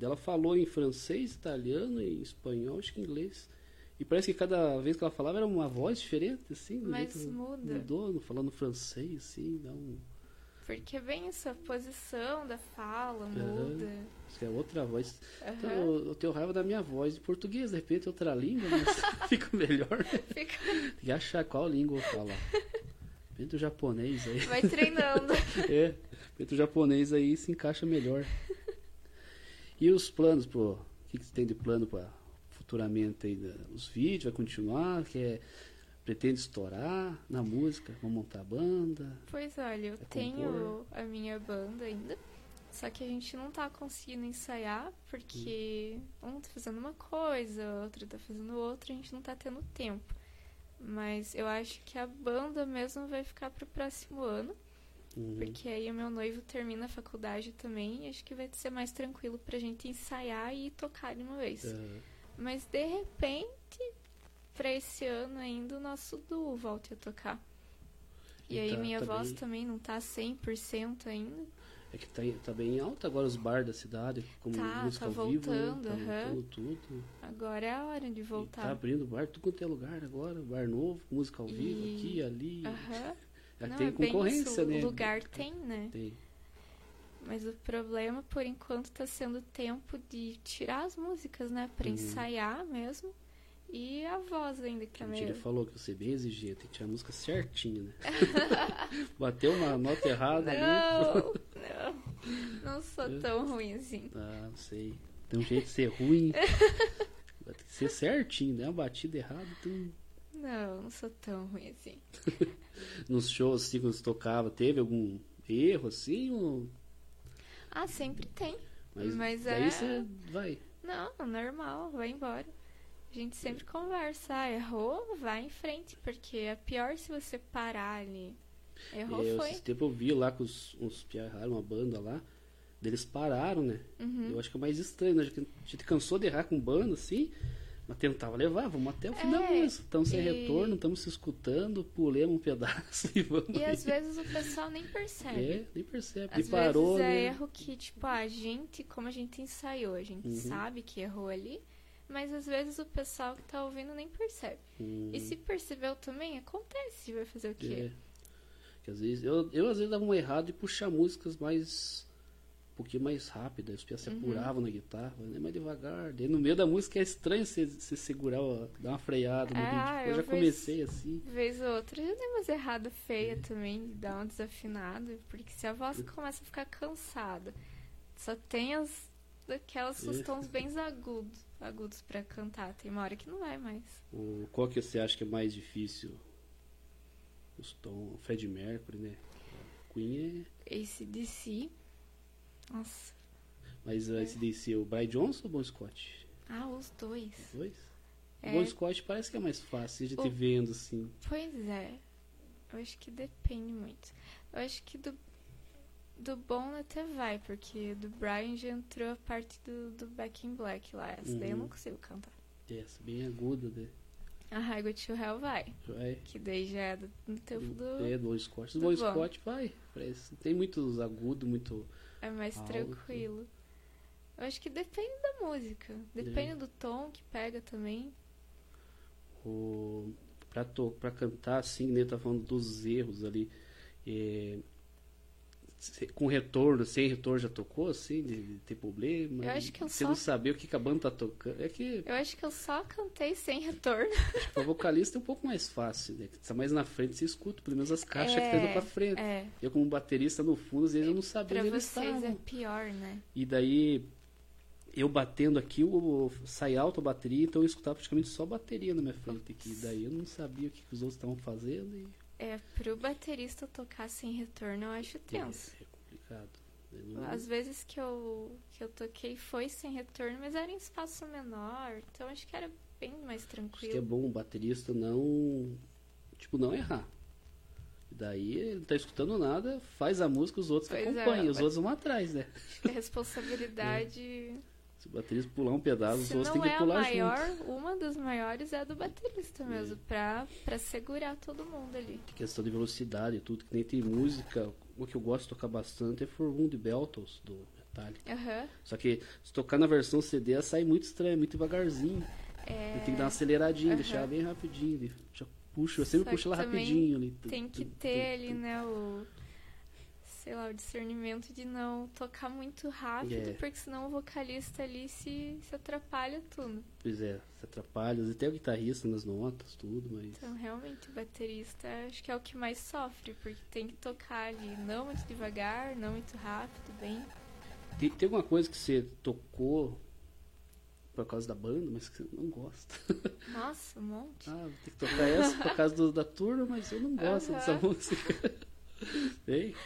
Dela falou em francês, italiano, em espanhol, acho que inglês. E parece que cada vez que ela falava era uma voz diferente, assim. Mas jeito- muda. Mudou, falando francês, assim, dá um. Porque é bem isso, a posição da fala muda. Que é outra voz. Então, Aham. eu, eu tenho raiva da minha voz de português, de repente é outra língua, mas fica melhor. Fica- Tem que achar qual língua eu falar. De repente o japonês aí. Vai treinando. É, repente o japonês aí se encaixa melhor. E os planos, pô? O que, que você tem de plano para futuramente aí? né? Os vídeos, vai continuar? Quer, pretende estourar na música? Vamos montar banda? Pois olha, eu É tenho compor. a minha banda ainda. Só que a gente não tá conseguindo ensaiar porque um tá fazendo uma coisa, outro tá fazendo outra, a gente não tá tendo tempo. Mas eu acho que a banda mesmo vai ficar pro próximo ano, Uhum. porque aí o meu noivo termina a faculdade também e acho que vai ser mais tranquilo pra gente ensaiar e tocar de uma vez. É, Mas de repente, pra esse ano ainda, o nosso duo volte a tocar. E, E aí tá- minha tá voz bem- também não tá 100% ainda. é que tá, tá bem alto agora os bar da cidade, como Tá, música tá ao vivo, né? voltando, tá aham. voltando tudo. Agora é a hora de E tá voltar. abrindo bar, tudo quanto é lugar agora, bar novo, música ao vivo, E- aqui, ali. Aham. Não, tem é bem concorrência, isso. né? O lugar tem, né? Tem. Mas o problema, por enquanto, tá sendo o tempo de tirar as músicas, né? Pra Uhum. ensaiar mesmo. E a voz ainda, que é A Tia meio... falou que você é bem exigente, tem que tirar a música certinha, né? Bateu uma nota errada ali. Não, não. Não sou É. tão ruim assim. Ah, não sei. Tem um jeito de ser ruim. Vai ter que ser certinho, né? Uma batida errada. Então... Não, não sou tão ruim assim. Nos shows, assim, quando você tocava, teve algum erro, assim? Ou... Ah, sempre tem. Mas, Mas daí é- você vai. Não, normal, vai embora. A gente sempre conversa. Ah, errou, vai em frente, porque é pior se você parar ali. Errou, É, foi. Esse tempo eu vi lá com os, uns piarraram, uma banda lá. Eles pararam, né? Uhum. Eu acho que é mais estranho, né? A gente cansou de errar com banda, assim. Mas tentava levar, vamos até o final É, mesmo. Estamos sem e- retorno, estamos se escutando, pulemos um pedaço e vamos. E aí. às vezes o pessoal nem percebe. É, nem percebe. Às e parou, vezes é né? erro que, tipo, a gente, como a gente ensaiou, a gente Uhum. sabe que errou ali, mas às vezes o pessoal que tá ouvindo nem percebe. Hum, E se percebeu também, acontece, vai fazer o quê? é. Que às vezes, eu, eu às vezes dava um errado e puxar músicas mais. Um pouquinho mais rápidas, os pias se Uhum. apuravam na guitarra, né? mais devagar. Daí no meio da música é estranho você, você segurar, ó, dar uma freada no Ah, ritmo. Eu eu já vejo- comecei assim. Vez ou outra, já dei umas erradas feias É. também, de dar uma desafinada, porque se a voz começa a ficar cansada, só tem as daquelas os É. tons bem agudos, agudos para cantar, tem uma hora que não vai mais. O, qual que você acha que é mais difícil? Os tons, Fred Mercury, né? Queen é. Esse DC, nossa, Mas uh, esse DC, o Brian Johnson ou o Bon Scott? ah, os dois. Os dois? É. O Bon Scott parece que é mais fácil de O- te vendo assim. Pois é. Eu acho que depende muito. Eu acho que do, do bom até vai, porque do Brian já entrou a parte do, do Back in Black lá. Essa daí eu não Uhum. consigo cantar. Essa, bem aguda, né? A Highway to Hell vai. Vai. Que daí já é do, no tempo do. É, do Bon Scott. O do Bon. Scott vai. Parece. Tem muitos agudos, muito. É mais tranquilo. Eu acho que depende da música. Depende do tom que pega também. O, pra, to, pra cantar assim, né? Tá falando dos erros ali. É, com retorno, sem retorno já tocou, assim, de, de ter problema? Eu acho que eu Você só- não saber o que, que a banda tá tocando. É que Eu acho que eu só cantei sem retorno. pra vocalista é um pouco mais fácil, né? Tá mais na frente, você escuta, pelo menos as caixas É, que estão indo pra frente. É. Eu, como baterista no fundo, às vezes eu não sabia Pra onde eles vocês estavam. é pior, né? E daí, eu batendo aqui, o, sai alto a bateria, então eu escutava praticamente só bateria na minha frente aqui. Daí eu não sabia o que, que os outros estavam fazendo e É, pro baterista tocar sem retorno eu acho tenso. é, é complicado. Não- Às vezes que eu, que eu toquei foi sem retorno, mas era em espaço menor, então acho que era bem mais Acho que é tranquilo. bom o baterista não. Tipo, não errar. Daí ele não tá escutando nada, faz a música, os outros Pois é, acompanham, os mas- outros vão atrás, né? Acho que a responsabilidade. Se o baterista pular um pedaço, os outros têm é que a pular maior, junto. uma das maiores é a do baterista mesmo, É. pra, pra segurar todo mundo ali. Tem questão de velocidade e tudo, que nem tem música. Uma que eu gosto de tocar bastante é For Wound Beltles, do Metallica. Aham. Só que se tocar na versão CD, ela sai muito estranho, muito devagarzinho. É, tem que dar uma aceleradinha, Aham. deixar ela bem rapidinho. puxo, eu sempre Só puxo ela rapidinho ali. Tem que ter ali, né, o. Sei lá, o discernimento de não tocar muito rápido, É. porque senão o vocalista ali se, se atrapalha tudo. Pois é, se atrapalha. Até o guitarrista nas notas, tudo, mas. Então, realmente, o baterista acho que é o que mais sofre, porque tem que tocar ali não muito devagar, não muito rápido, bem. Tem, tem alguma coisa que você tocou por causa da banda, mas que você não gosta? Nossa, um monte. ah, vou ter que tocar essa por causa do- da turma, mas eu não gosto Aham. dessa música. tem?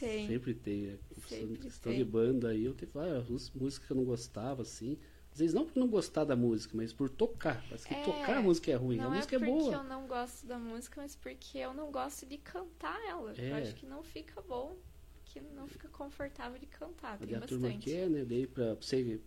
Tem. Sempre tem. né? Sempre questão tem. de banda aí, eu tenho várias músicas que eu não gostava, assim. Às vezes não por não gostar da música, mas por tocar. Parece que É, tocar a música é ruim. Não a é música é porque boa. eu não gosto da música, mas porque eu não gosto de cantar ela. Eu É. acho que não fica bom, que não fica confortável de cantar. Tem Daí a turma bastante. quer, né? Daí pra você,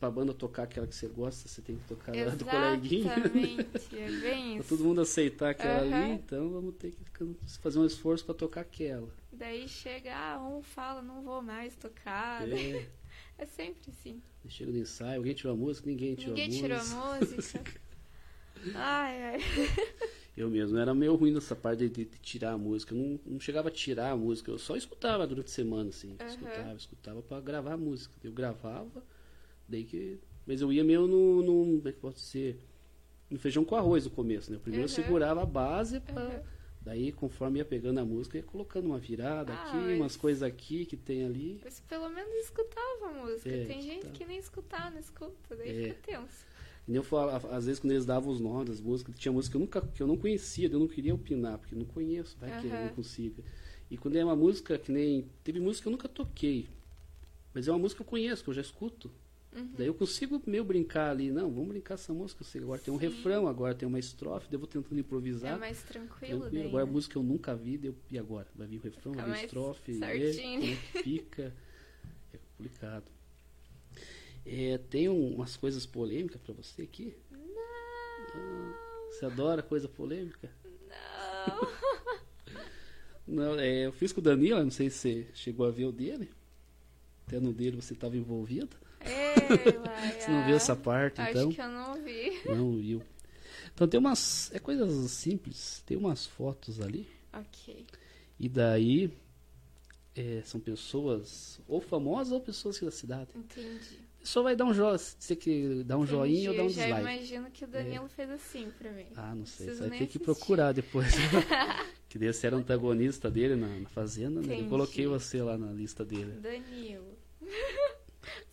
pra banda tocar aquela que você gosta, você tem que tocar a do coleguinha. Exatamente, é bem Pra isso. todo mundo aceitar aquela ali, Aham. então vamos ter que fazer um esforço pra tocar aquela. Daí chega, ah, um fala, não vou mais tocar. É, É sempre assim. chega no ensaio, alguém tirou a música, ninguém tirou Ninguém a tirou a música. música. Ai, ai. Eu mesmo era meio ruim nessa parte de, de- tirar a música. Eu não, não chegava a tirar a música, eu só escutava durante a semana, assim. Aham. Escutava, escutava pra gravar a música. Eu gravava, daí que. Mas eu ia meio no. no como é que pode ser? No feijão com arroz no começo, né? Primeiro eu Aham. segurava a base pra. Aham. Daí, conforme ia pegando a música, ia colocando uma virada Ah, aqui, mas- umas coisas aqui que tem ali. Mas pelo menos escutava a música. É, Tem gente que nem escutar, não escuta, daí É. fica tenso. Eu falava, às vezes quando eles davam os nomes das músicas, tinha música que eu, nunca, que eu não conhecia, eu não queria opinar, porque eu não conheço, vai que eu não consiga. E quando é uma música que nem. Teve música que eu nunca toquei, mas é uma música que eu conheço, que eu já escuto. Uhum. Daí eu consigo meio brincar ali, não, vamos brincar essa música, eu sei, agora tem um Sim. refrão, agora tem uma estrofe, daí eu vou tentando É improvisar. mais tranquilo, Tranquilo. daí. Agora a né? música eu nunca vi, eu- e agora? Vai vir o refrão, vai vir a estrofe, e como é que fica. É complicado. É, tem um- umas coisas polêmicas pra você aqui? Você adora coisa polêmica? Não. Não, é, eu fiz com o Danilo, não sei se você chegou a ver o dele. Até no dele você estava envolvido. Ei. Você não viu essa parte, Acho então? que eu não vi. Não viu. Então tem umas. É coisas simples. Tem umas fotos ali. Ok. E daí. é, são pessoas ou famosas ou pessoas aqui da cidade. Entendi. Só vai dar um joinha. Você que dá um joinha ou dá um Entendi. Eu dislike. já imagino que o Danilo fez assim pra mim. Ah, não sei. Preciso Você vai ter que assistir. procurar depois. que você era antagonista dele na, na fazenda, né? Eu Entendi. coloquei você lá na lista dele. Danilo.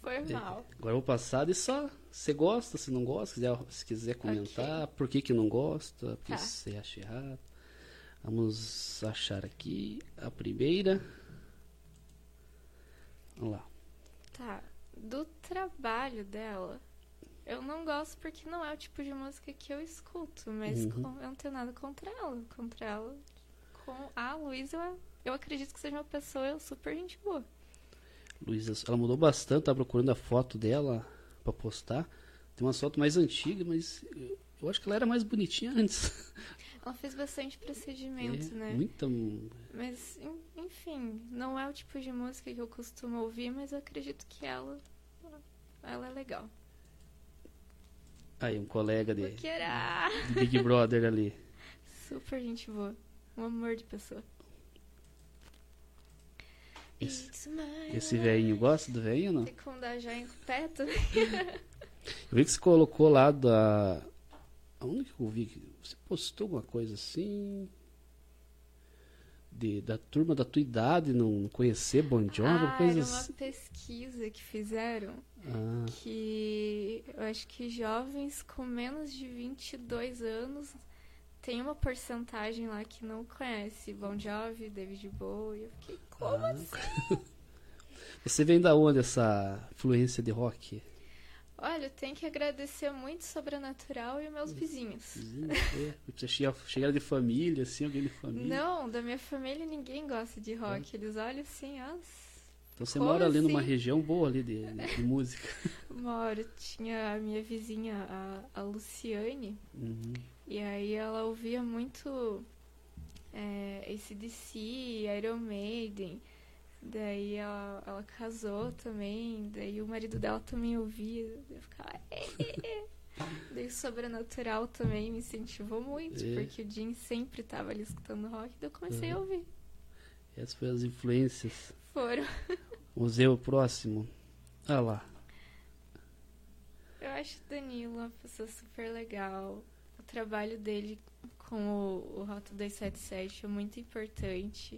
Foi mal. Agora eu vou passar e só. Você gosta, se não gosta, se quiser, se quiser comentar, por que, que não gosta, por que Tá. você acha errado. Vamos achar aqui a primeira. Vamos lá. Tá. Do trabalho dela, eu não gosto porque não é o tipo de música que eu escuto, mas Uhum. com- eu não tenho nada contra ela. Contra ela. Com a Luísa, eu, eu acredito que seja uma pessoa super gente boa. Luísa, ela mudou bastante, tá procurando a foto dela pra postar. Tem uma foto mais antiga, mas eu, eu acho que ela era mais bonitinha antes. Ela fez bastante procedimento, É, né? Muita. Mas, en- enfim, não é o tipo de música que eu costumo ouvir, mas eu acredito que ela. Ela é legal. Aí, um colega de, Porque era de Big Brother ali. super gente boa. Um amor de pessoa. Esse- Esse velhinho, gosta do velhinho ou não? Tem como dar joinha com o pé também. Eu vi que você colocou lá da. Aonde que eu vi? Você postou alguma coisa assim? De, da turma da tua idade não conhecer Bon Jovi, ah, coisa era uma assim. pesquisa que fizeram Ah, que eu acho que jovens com menos de 22 anos tem uma porcentagem lá que não conhece Bon Jovi, David Bowie. Eu fiquei, como Ah. assim? você vem da onde essa fluência de rock? Olha, eu tenho que agradecer muito Sobrenatural e meus vizinhos. É, você chega, de família, assim, alguém de família. Não, da minha família ninguém gosta de rock. Eles olham assim, ó, então você mora ali numa assim? região boa ali de, de, música. hora tinha a minha vizinha, a, a Luciane, Uhum. E aí ela ouvia muito é, ACDC, Iron Maiden. Daí ela, ela casou também, daí o marido dela também ouvia. Eu ficava. "É". Daí o Sobrenatural também me incentivou muito, É. porque o Jim sempre tava ali escutando rock, daí eu comecei a Uhum. ouvir. Essas foram as influências. Foram. O próximo. Ah lá. Eu acho o Danilo uma pessoa super legal. O trabalho dele com o, o Rota 277 é muito importante.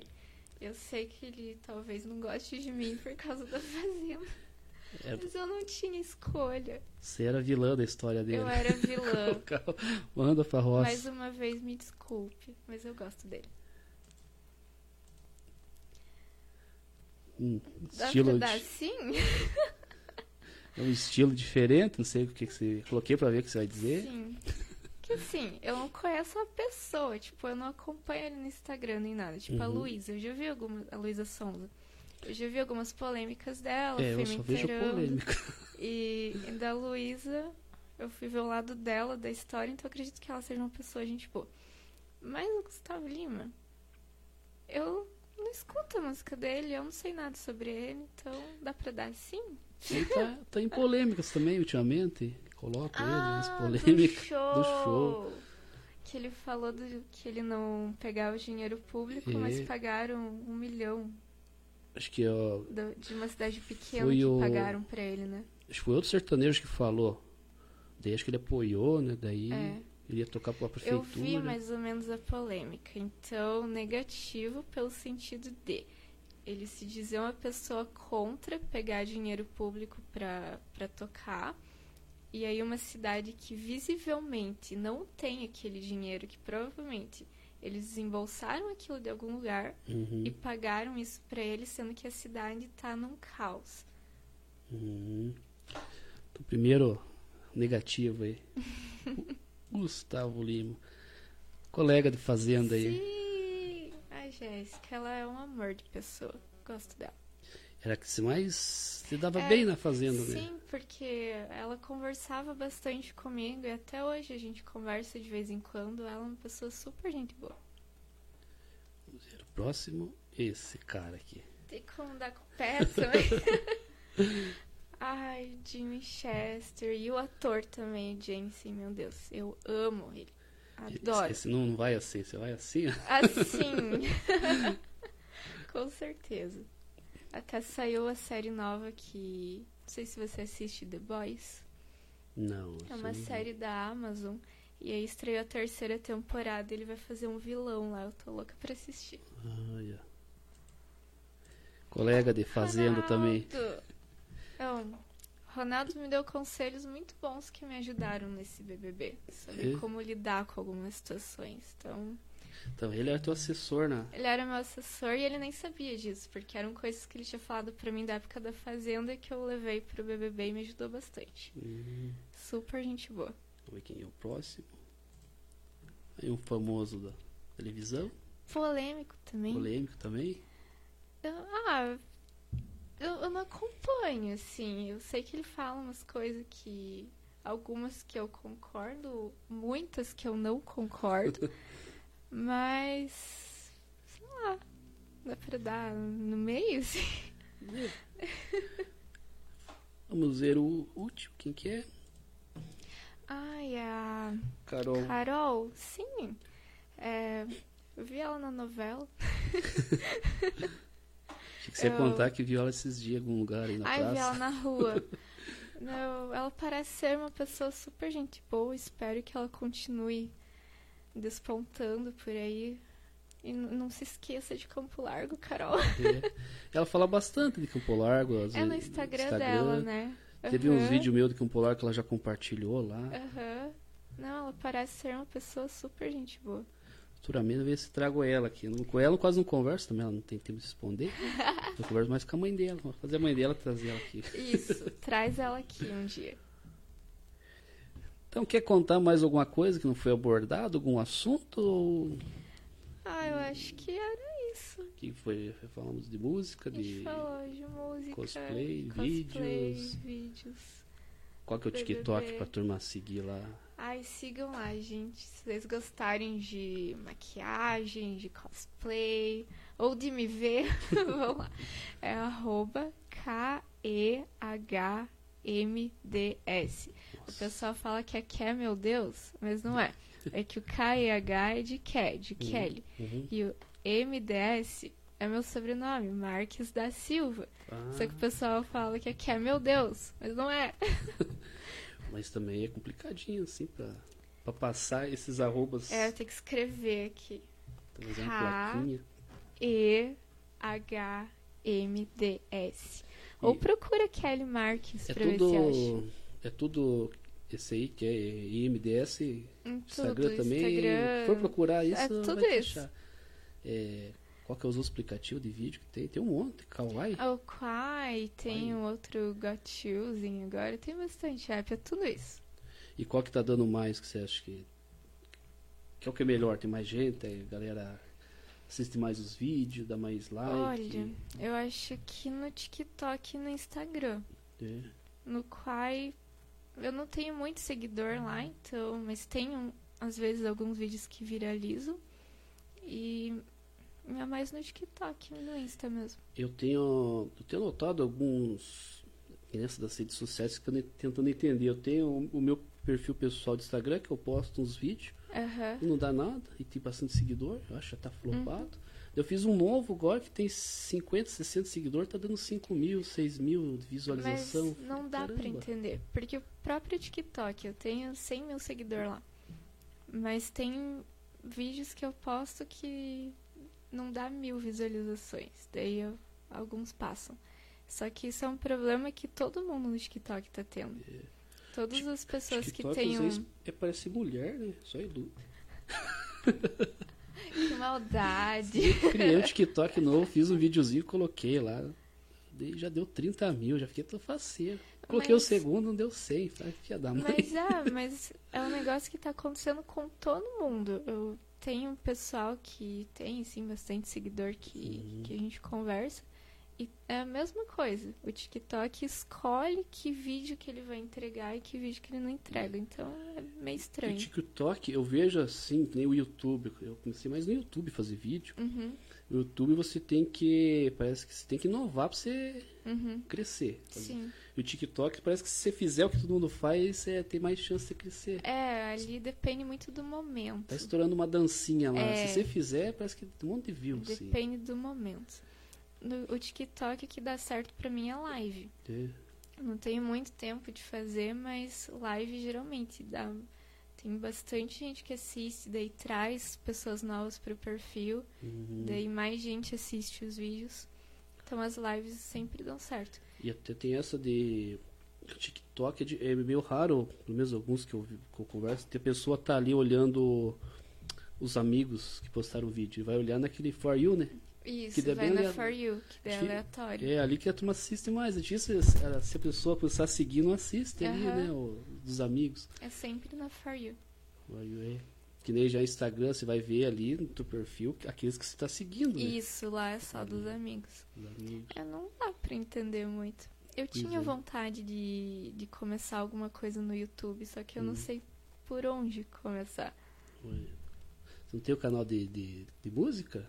Eu sei que ele talvez não goste de mim por causa da fazenda. É, Mas eu não tinha escolha. você era vilã da história dele. Eu era vilã. Manda pra roça. Mais uma vez, me desculpe, mas eu gosto dele. Um Dá estilo pra dar de- sim? é um estilo diferente, não sei o que, que você. Coloquei pra ver o que você vai dizer. Sim. Que assim, eu não conheço a pessoa, tipo, eu não acompanho ele no Instagram nem nada. Tipo, a Uhum. Luísa, eu já vi algumas. A Luísa Sonza. Eu já vi algumas polêmicas dela, é, eu só vejo polêmica. E, e da Luísa, eu fui ver o lado dela, da história, então eu acredito que ela seja uma pessoa gente boa. Mas o Gustavo Lima, eu não escuto a música dele, eu não sei nada sobre ele, então dá pra dar sim? Ele tá, tá em polêmicas também ultimamente. Coloca ele nas Ah, polêmicas do show. do show. Que ele falou do, que ele não pegava o dinheiro público, É. mas pagaram um milhão Acho que, ó, do- de uma cidade pequena que o- pagaram pra ele, né? acho que foi outro sertanejo que falou. Daí acho que ele apoiou, né? Daí É. ele ia tocar pra Eu prefeitura. vi mais ou menos a polêmica. Então, negativo pelo sentido de ele se dizer uma pessoa contra pegar dinheiro público pra tocar. E aí uma cidade que visivelmente não tem aquele dinheiro, que provavelmente eles desembolsaram aquilo de algum lugar Uhum, e pagaram isso pra ele, sendo que a cidade tá num caos. uhum. Então, primeiro negativo aí. Gustavo Lima. Colega de fazenda aí. Sim! Ai, Jéssica, ela é um amor de pessoa. Gosto dela. Era que se mais se dava É, bem na fazenda, né? Sim, porque ela conversava bastante comigo e até hoje a gente conversa de vez em quando. Ela é uma pessoa super gente boa. Vamos ver o próximo, esse cara aqui. Tem como dar com o pé também. Ai, Jimmy Chester. E o ator também, Jensen, meu Deus. Eu amo ele. Adoro. Esse não, não vai assim, você vai assim. Assim. Com certeza. Até saiu a série nova que. Não sei se você assiste The Boys. Não. É uma assim, série da Amazon. E aí estreou a terceira temporada. Ele vai fazer um vilão lá. Eu tô louca pra assistir. Olha. Colega de fazenda também. Ronaldo! Então, Ronaldo me deu conselhos muito bons que me ajudaram nesse BBB. Sobre É? como lidar com algumas situações. Então, Então, ele é teu assessor, né? ele era meu assessor e ele nem sabia disso. Porque eram coisas que ele tinha falado pra mim da época da Fazenda que eu levei pro BBB e me ajudou bastante. Hum, Super gente boa. vamos ver quem é o próximo. Aí um famoso da televisão, Polêmico também. polêmico também. Eu- ah, eu, eu não acompanho, assim. Eu sei que ele fala umas coisas que. Algumas que eu concordo, muitas que eu não concordo. mas. Sei lá. Dá pra dar no meio, assim. Vamos ver o último, quem que é? Ai, a Carol. Carol, sim. É, eu vi ela na novela. Achei que você ia eu- contar que viu ela esses dias em algum lugar aí na Ai, vi ela praça. na rua. Não, ela parece ser uma pessoa super gente boa. Espero que ela continue despontando por aí. E não se esqueça de Campo Largo, Carol. É. Ela fala bastante de Campo Largo. às É no vezes, Instagram, dela, né? Teve uns vídeos meus de Campo Largo que ela já compartilhou lá. Aham. Não, ela parece ser uma pessoa super gente boa. Futuramente eu ver se trago ela aqui. Não- Com ela eu quase não converso também, ela não tem tempo de responder. Eu converso mais com a mãe dela. Vou fazer a mãe dela trazer ela aqui. Isso, traz ela aqui um dia. Então, quer contar mais alguma coisa que não foi abordado? Algum assunto? Ou Ah, eu acho que era isso. que foi? Falamos de música, de falou de música, cosplay, cosplay, vídeos. vídeos. qual que é o BBB. TikTok pra turma seguir lá? Ai, sigam lá, gente. Se vocês gostarem de maquiagem, de cosplay, ou de me ver, vão lá. É arroba K-E-H-M-D-S. O pessoal fala que é K, meu Deus, mas não é. É que o K-E-H é de Ke, de Kelly. Uhum. E o M-D-S é meu sobrenome, Marques da Silva. Ah, Só que o pessoal fala que é K, meu Deus, mas não é. mas também é complicadinho, assim, pra, pra passar esses arrobas. É, eu tenho que escrever aqui. Uma K. plaquinha. E-H-M-D-S. Ou procura Kelly Marques É pra ver se acha. tudo. É tudo. Esse aí que é IMDS, Em Instagram tudo, também. Instagram. For procurar isso, é tudo vai isso. achar. É, qual que é os outros aplicativos de vídeo que tem? Tem um monte. Kawaii. O Quai, tem Quai. um outro Got agora. Tem bastante app, é tudo isso. E qual que tá dando mais que você acha que. Que é o que é melhor? Tem mais gente? A galera assiste mais os vídeos, dá mais like. Olha, eu acho que no TikTok e no Instagram. É. No Quai, eu não tenho muito seguidor lá, então, mas tenho às vezes alguns vídeos que viralizam. E é mais no TikTok e no Insta mesmo. Eu tenho, eu tenho notado alguns nessa das redes sociais que eu tentando entender. Eu tenho o meu perfil pessoal de Instagram que eu posto uns vídeos E não dá nada e tem bastante seguidor. Eu acho que já tá flopado. Uhum. Eu fiz um novo agora que tem 50, 60 seguidores, tá dando 5 mil, 6 mil de Mas visualização. não dá pra Caramba. entender. Porque o próprio TikTok, eu tenho 100 mil seguidores lá. Mas tem vídeos que eu posto que não dá mil visualizações. Daí eu- alguns passam. Só que isso é um problema que todo mundo no TikTok tá tendo. Todas as pessoas que têm um... é parece mulher, né? Só Edu. Que maldade. Criei um TikTok novo, fiz um videozinho, coloquei lá. Já deu 30 mil, já fiquei tão faceiro. Coloquei Mas- o segundo, não deu 100. Falei, filha da mãe. Mas é, mas é um negócio que tá acontecendo com todo mundo. Eu tenho um pessoal que tem, sim, bastante seguidor que, Uhum. que a gente conversa. E é a mesma coisa. O TikTok escolhe que vídeo que ele vai entregar e que vídeo que ele não entrega. Então é meio O estranho. TikTok, eu vejo assim, que nem o YouTube. Eu comecei mais no YouTube fazer vídeo. Uhum, No YouTube você tem que. Parece que você tem que inovar pra você uhum. crescer. Sim. E o TikTok parece que se você fizer o que todo mundo faz, você tem mais chance de crescer. É, ali depende muito do momento. Tá estourando uma dancinha lá. É. Se você fizer, parece que um monte de view. Assim. Depende do momento. No- o TikTok que dá certo pra mim é live. É. Eu não tenho muito tempo de fazer, mas live geralmente dá. Tem bastante gente que assiste, daí traz pessoas novas pro perfil, Uhum. daí mais gente assiste os vídeos. Então as lives sempre dão certo. E até tem essa de. o TikTok é, de- é meio raro, pelo menos alguns que eu, que eu converso, ter pessoa tá ali olhando os amigos que postaram o vídeo. E vai olhar naquele For You, né? Isso, Que vai bem na. For You, que daí é aleatório. É ali que a turma assiste mais. Antes, se, se a pessoa começar a seguir, não assiste ali, né? O, dos amigos. É sempre na For You. For You é. Que nem já Instagram, você vai ver ali no teu perfil aqueles que você tá seguindo, né? Isso lá é só dos amigos. Os amigos. É, não dá pra entender muito. Eu Pois tinha é. vontade de, de começar alguma coisa no YouTube, só que eu não Hum. sei por onde começar. Ué. Você não tem o canal de, de, de música?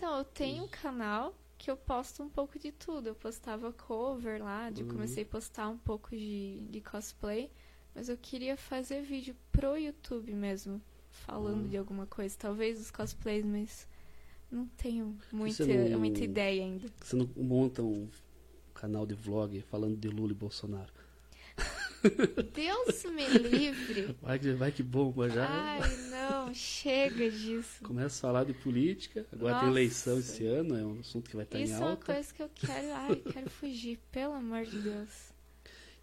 Então, eu tenho um canal que eu posto um pouco de tudo. Eu postava cover lá, de Uhum. comecei a postar um pouco de, de cosplay, mas eu queria fazer vídeo pro YouTube mesmo, falando Uhum. de alguma coisa. Talvez os cosplays, mas não tenho muita, não- muita ideia ainda. Você não monta um canal de vlog falando de Lula e Bolsonaro? Deus me livre! Vai que, vai que bomba já. Ai, não, chega disso. Começa a falar de política. Agora tem Nossa. eleição esse ano, é um assunto que vai estar Isso em é uma alta. coisa que eu quero. Ai, quero fugir, pelo amor de Deus.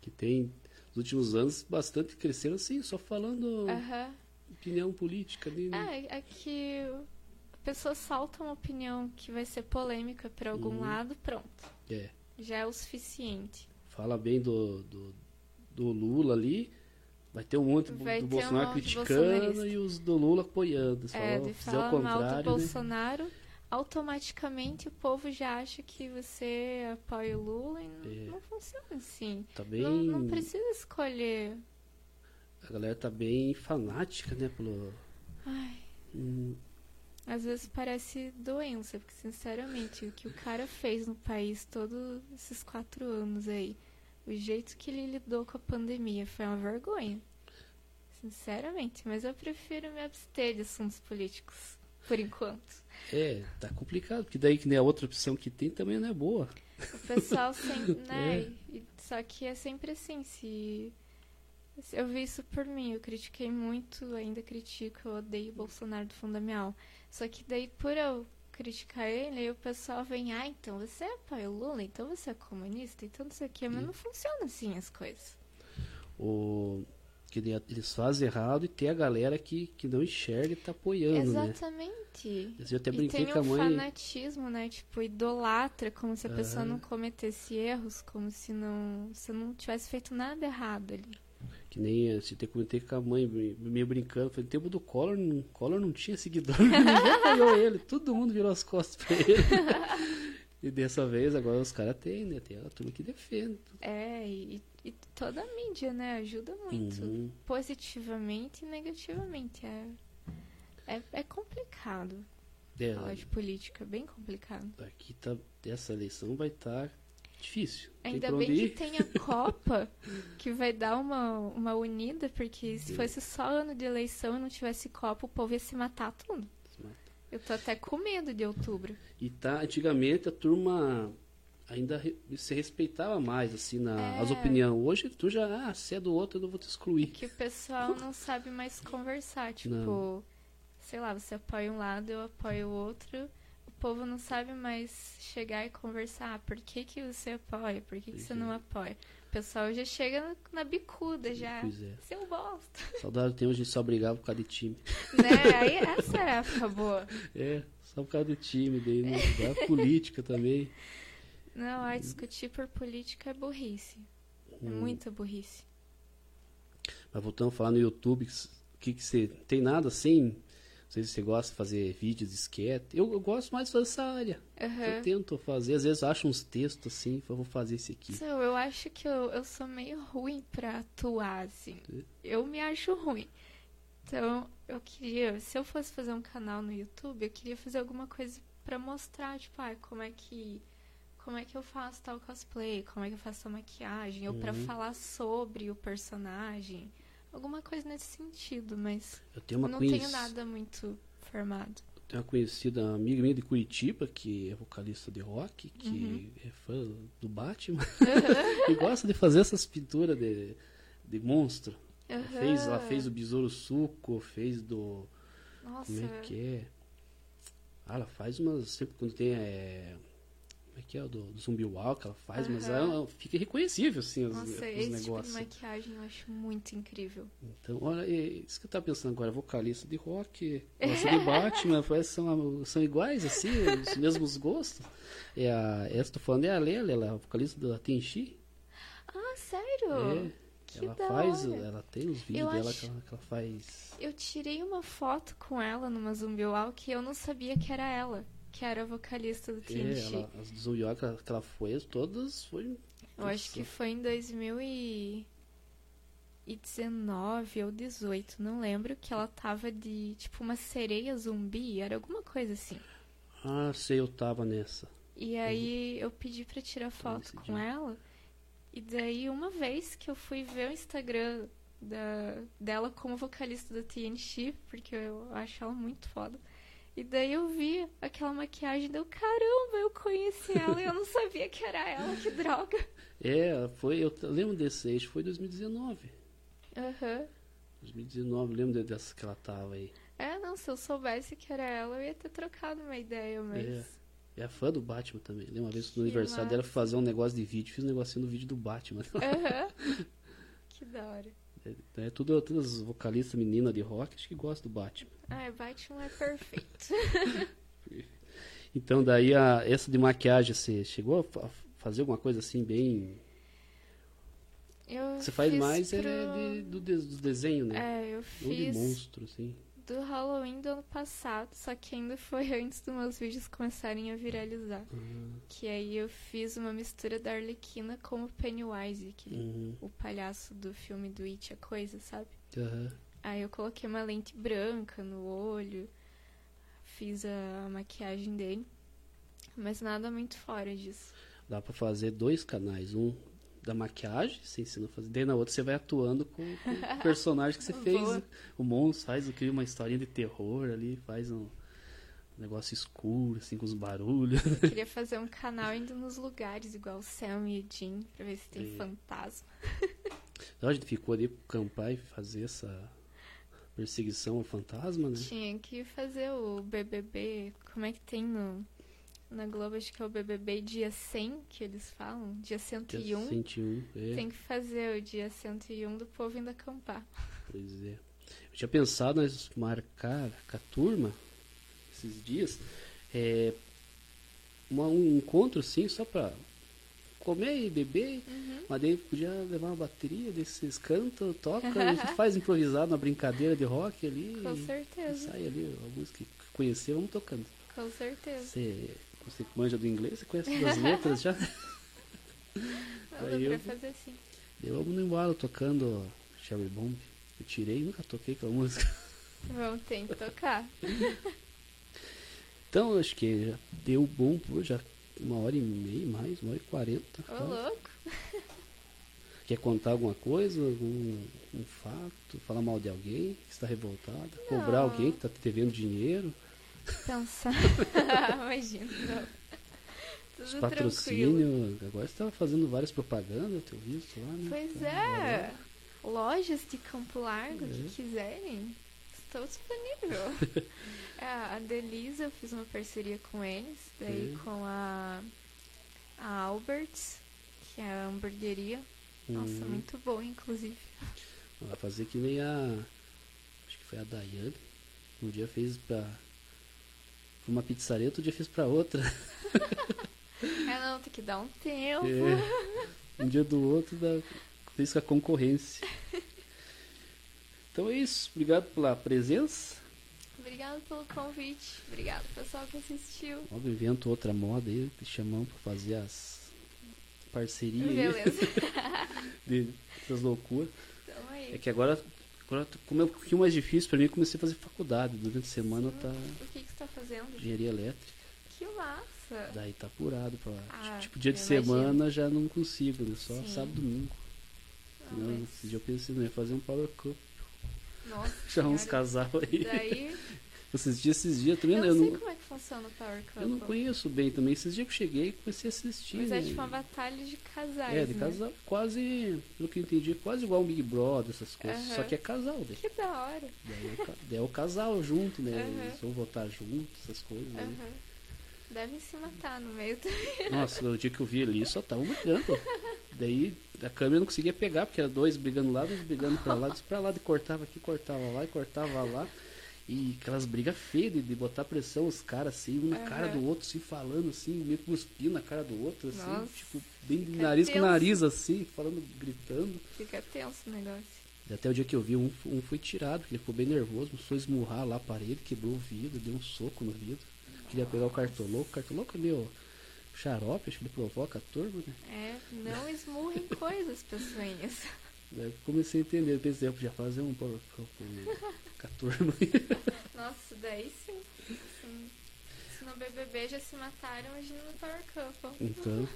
Que tem, nos últimos anos, bastante cresceram assim, só falando Aham. opinião política ali, né? É, é que a pessoa solta uma opinião que vai ser polêmica pra algum Uhum. lado, pronto. É. Já é o suficiente. Fala bem do, do, do Lula ali. Vai ter um monte do- Vai do ter um Bolsonaro monte criticando e os do Lula apoiando. Se É, falar- fizer o mal do contrário, né? Bolsonaro, automaticamente o povo já acha que você apoia o Lula e não, É. não funciona assim. Tá bem. Não, não precisa escolher. A galera tá bem fanática, né? Pelo. Ai, Hum, às vezes parece doença, porque sinceramente o que o cara fez no país todos esses quatro anos aí, o jeito que ele lidou com a pandemia foi uma vergonha. Sinceramente, mas eu prefiro me abster de assuntos políticos, por enquanto. é, tá complicado, porque daí que nem a outra opção que tem também não é boa. O pessoal sempre, né? É. e- só que é sempre assim, se eu vi isso por mim, eu critiquei muito, ainda critico, eu odeio o Bolsonaro do fundo da minha alma. Só que daí por eu criticar ele, aí o pessoal vem, ah, então você apoia o Lula, então você é comunista, então não sei o que, mas Hum. não funciona assim as coisas. O, que eles fazem errado e tem a galera que, que não enxerga e tá apoiando, né? Exatamente. Eu até E brinquei tem com a um mãe. fanatismo, né? Tipo, idolatra, como se a pessoa não cometesse erros, como se não, se não tivesse feito nada errado ali. Que nem assim, até comentei com a mãe, me- meio brincando. Foi no tempo do Collor, não- Collor não tinha seguidor, ninguém apoiou ele, todo mundo virou as costas pra ele. e dessa vez agora os caras têm, né? Tem a turma que defende. É, e, e toda a mídia, né, ajuda muito. Uhum. Positivamente e negativamente. É, é, é complicado É, falar de política, bem complicado. aqui tá, essa eleição vai estar difícil. Ainda bem que tem a Copa, que vai dar uma, uma unida, porque se fosse só ano de eleição e não tivesse Copa, o povo ia se matar tudo. Eu tô até com medo de outubro. E tá, antigamente a turma ainda re- se respeitava mais, assim, na, É. as opiniões. Hoje tu já, ah, se é do outro, eu não vou te excluir. Que o pessoal não sabe mais conversar. Tipo, Não. sei lá, você apoia um lado, eu apoio o outro. O povo não sabe mais chegar e conversar. Ah, por que, que você apoia? Por que, que você é. não apoia? O pessoal já chega na, bicuda, já. Pois é. Seu bosta. Saudade a gente só brigava por causa de time. né? Aí essa é a boa. É, só por causa do time, daí não dá política também. Não, ai, discutir por política é burrice. É Hum. muita burrice. Mas voltando a falar no YouTube, que que você tem nada assim Não sei se você gosta de fazer vídeos de esquete. Eu, eu gosto mais de fazer essa área. Aham. Eu tento fazer, às vezes eu acho uns textos assim, eu vou fazer esse aqui. So, eu acho que eu, eu sou meio ruim pra atuar, assim. É. Eu me acho ruim. Então, eu queria, se eu fosse fazer um canal no YouTube, eu queria fazer alguma coisa pra mostrar, tipo, ah, como é que como é que eu faço tal cosplay, como é que eu faço tal maquiagem, ou pra Uhum. falar sobre o personagem. Alguma coisa nesse sentido, mas Eu tenho uma não conhec- tenho nada muito formado. Tenho uma conhecida amiga minha de Curitiba, que é vocalista de rock, que Uhum. é fã do Batman, e gosta de fazer essas pinturas de, de monstro. Ela fez, ela fez o Besouro Suco, fez do. Nossa, Como é que é? Ah, ela faz umas. Sempre quando tem. É, como é que é? O do, do Zumbi Walk, ela faz, mas Aham. ela fica reconhecível, assim, os, nossa os esse tipo de negócios. maquiagem eu acho muito incrível. Então, olha, é isso que eu tava pensando agora, vocalista de rock, gosta de Batman, parece que são, são iguais, assim, os mesmos gostos. É a, essa que eu tô falando é a Lela, ela é a vocalista da Tenchi. Ah, sério? É, Que ela faz, hora. ela tem os vídeos Eu dela acho- que, ela, que ela faz. Eu tirei uma foto com ela numa Zumbi Walk e eu não sabia que era ela, que era a vocalista do É, TNT. ela, as do Zoyoka que ela- foi, todas foi. eu acho que foi em 2019 ou 18, não lembro, que ela tava de tipo uma sereia zumbi, era alguma coisa assim. Ah, sei, eu tava nessa. E aí eu pedi pra tirar foto com dia. ela. E daí uma vez que eu fui ver o Instagram da, dela como vocalista da TNT, porque eu acho ela muito foda. E daí eu vi aquela maquiagem, deu caramba, eu conheci ela e eu não sabia que era ela, que droga. É, foi, eu lembro desse, acho que foi 2019. Aham. 2019, lembro de- dessa que ela tava aí. É, não, se eu soubesse que era ela, eu ia ter trocado uma ideia, mas. É. É fã do Batman também. Lembra uma vez no aniversário dela massa. fui fazer um negócio de vídeo, fiz um negocinho do vídeo do Batman. Aham. que da hora. É, tudo, todas as vocalistas meninas de rock acho que gostam do Batman. Ai, Batman é perfeito. Então daí a, essa de maquiagem, você chegou a fa- fazer alguma coisa assim bem. Eu Você faz fiz mais é pro- de, do, do desenho, né? É, eu Não de fiz monstro, assim. Do Halloween do ano passado, só que ainda foi antes dos meus vídeos começarem a viralizar. Ah, Que aí eu fiz uma mistura da Arlequina com o Pennywise, que uhum, o palhaço do filme do It, a coisa, sabe? aham. Aí eu coloquei uma lente branca no olho, fiz a maquiagem dele, mas nada muito fora disso. Dá pra fazer dois canais. Um da maquiagem, você ensina a fazer. Daí na outra você vai atuando com, com o personagem que você fez. Boa. O monstro faz, cria uma historinha de terror ali, faz um negócio escuro, assim, com os barulhos. Eu queria fazer um canal indo nos lugares, igual o Sam e o Jim, pra ver se tem É. fantasma. Então a gente ficou ali pro acampar e fazer essa perseguição ao fantasma, né? Tinha que fazer o BBB, como é que tem no na Globo, acho que é o BBB dia 100 que eles falam, dia Dia 101. 101, é, Tem que fazer o dia 101 do povo indo acampar. pois é. Eu tinha pensado nós marcar com a turma esses dias é, uma- um encontro assim, só pra comer e beber. Uhum. Mas daí podia levar uma bateria, desses cantam, toca, a gente faz improvisado uma brincadeira de rock ali. Com certeza, Sai ali, a música que conheceu, vamos tocando. com certeza. Você, você manja do inglês, você conhece as letras já? Aí eu- fazer assim. Deu vamos no embalo tocando Sherry Bomb. Eu tirei, nunca toquei aquela música. Vamos ter que tocar. Então, eu acho que já deu bom por já uma hora e meia, mais, uma hora e quarenta. Ô, louco. Quer contar alguma coisa, algum um fato, falar mal de alguém que está revoltada, cobrar alguém que está te devendo dinheiro, Pensar. Imagina, os Tudo tranquilo. patrocínios. Agora você estava fazendo várias propagandas, eu tenho visto lá, né? Pois Então, é. Lojas de Campo Largo É. que quiserem, estou disponível. É, a Delisa, eu fiz uma parceria com eles, daí É. com a, a Alberts, que é a hamburgueria. Nossa, hum, muito boa, inclusive. Vai fazer que nem a. Acho que foi a Daiane. Um dia fez pra. Uma pizzaria, outro dia fez pra outra. É, não, tem que dar um tempo. É, um dia do outro da, fez com a concorrência. Então é isso. Obrigado pela presença. Obrigado pelo convite. Obrigado, pessoal que assistiu. Logo invento outra moda aí, te chamamos pra fazer as parcerias Beleza. de, das loucuras. Então É que agora, agora como é um pouquinho mais difícil pra mim, eu comecei a fazer faculdade. Durante a semana tá O que, que você tá fazendo? engenharia elétrica. Que massa. Daí tá apurado pra. Ah, tipo, dia de eu semana já não consigo, né? Só Sim. sábado e domingo. Não, Não, mas- esse dia eu pensei, não ia fazer um power cup. Nossa. Chamar uns casal aí. Daí. Esses dias, esses dias também Eu eu não sei não, como é que funciona o Power Couple. eu não conheço bem também. Esses dias que eu cheguei comecei a assistir. Mas é né? tipo uma batalha de casais. É, de né? casal, quase, pelo que eu entendi, quase igual um Big Brother, essas coisas. Só que é casal, daí. Que da hora. Daí é, o daí é o casal junto, né? Aham. Eles vão votar junto, essas coisas. né? Devem se matar no meio também. Nossa, o dia que eu vi ali só tava brigando. Daí a câmera não conseguia pegar, porque era dois brigando lá, dois brigando pra lá, dois pra lá, de cortava aqui, cortava lá e cortava lá. E aquelas brigas feias de, de botar pressão, os caras assim, um na cara Aham. do outro, assim, falando assim, meio que cuspindo na cara do outro, assim, Nossa, tipo, bem de nariz com tenso. nariz, assim, falando, gritando. Fica tenso o negócio. E até o dia que eu vi, um, um foi tirado, ele ficou bem nervoso, começou a esmurrar lá a parede, quebrou o vidro, deu um soco no vidro. Queria pegar o cartoloco, o cartoloco é meio xarope, acho que ele provoca a turma, né? É, não esmurrem coisas, pessoinhas. Daí comecei a entender, pensei, eu podia fazer um cup com a turma. Nossa, daí sim. sim. Se no BBB já se mataram, imagina no Power Couple. Então,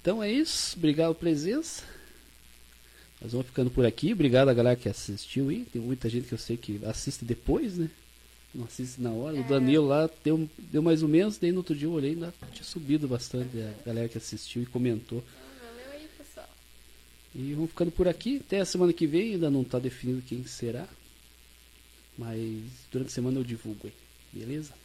então é isso, obrigado pela presença. Nós vamos ficando por aqui, obrigado a galera que assistiu aí. Tem muita gente que eu sei que assiste depois, né? Não assiste na hora. O É. Danilo lá deu, deu mais ou menos, daí no outro dia eu olhei ainda tinha subido bastante a galera que assistiu e comentou. Valeu aí, pessoal. E vamos ficando por aqui. Até a semana que vem, ainda não está definido quem será. Mas durante a semana eu divulgo aí. Beleza?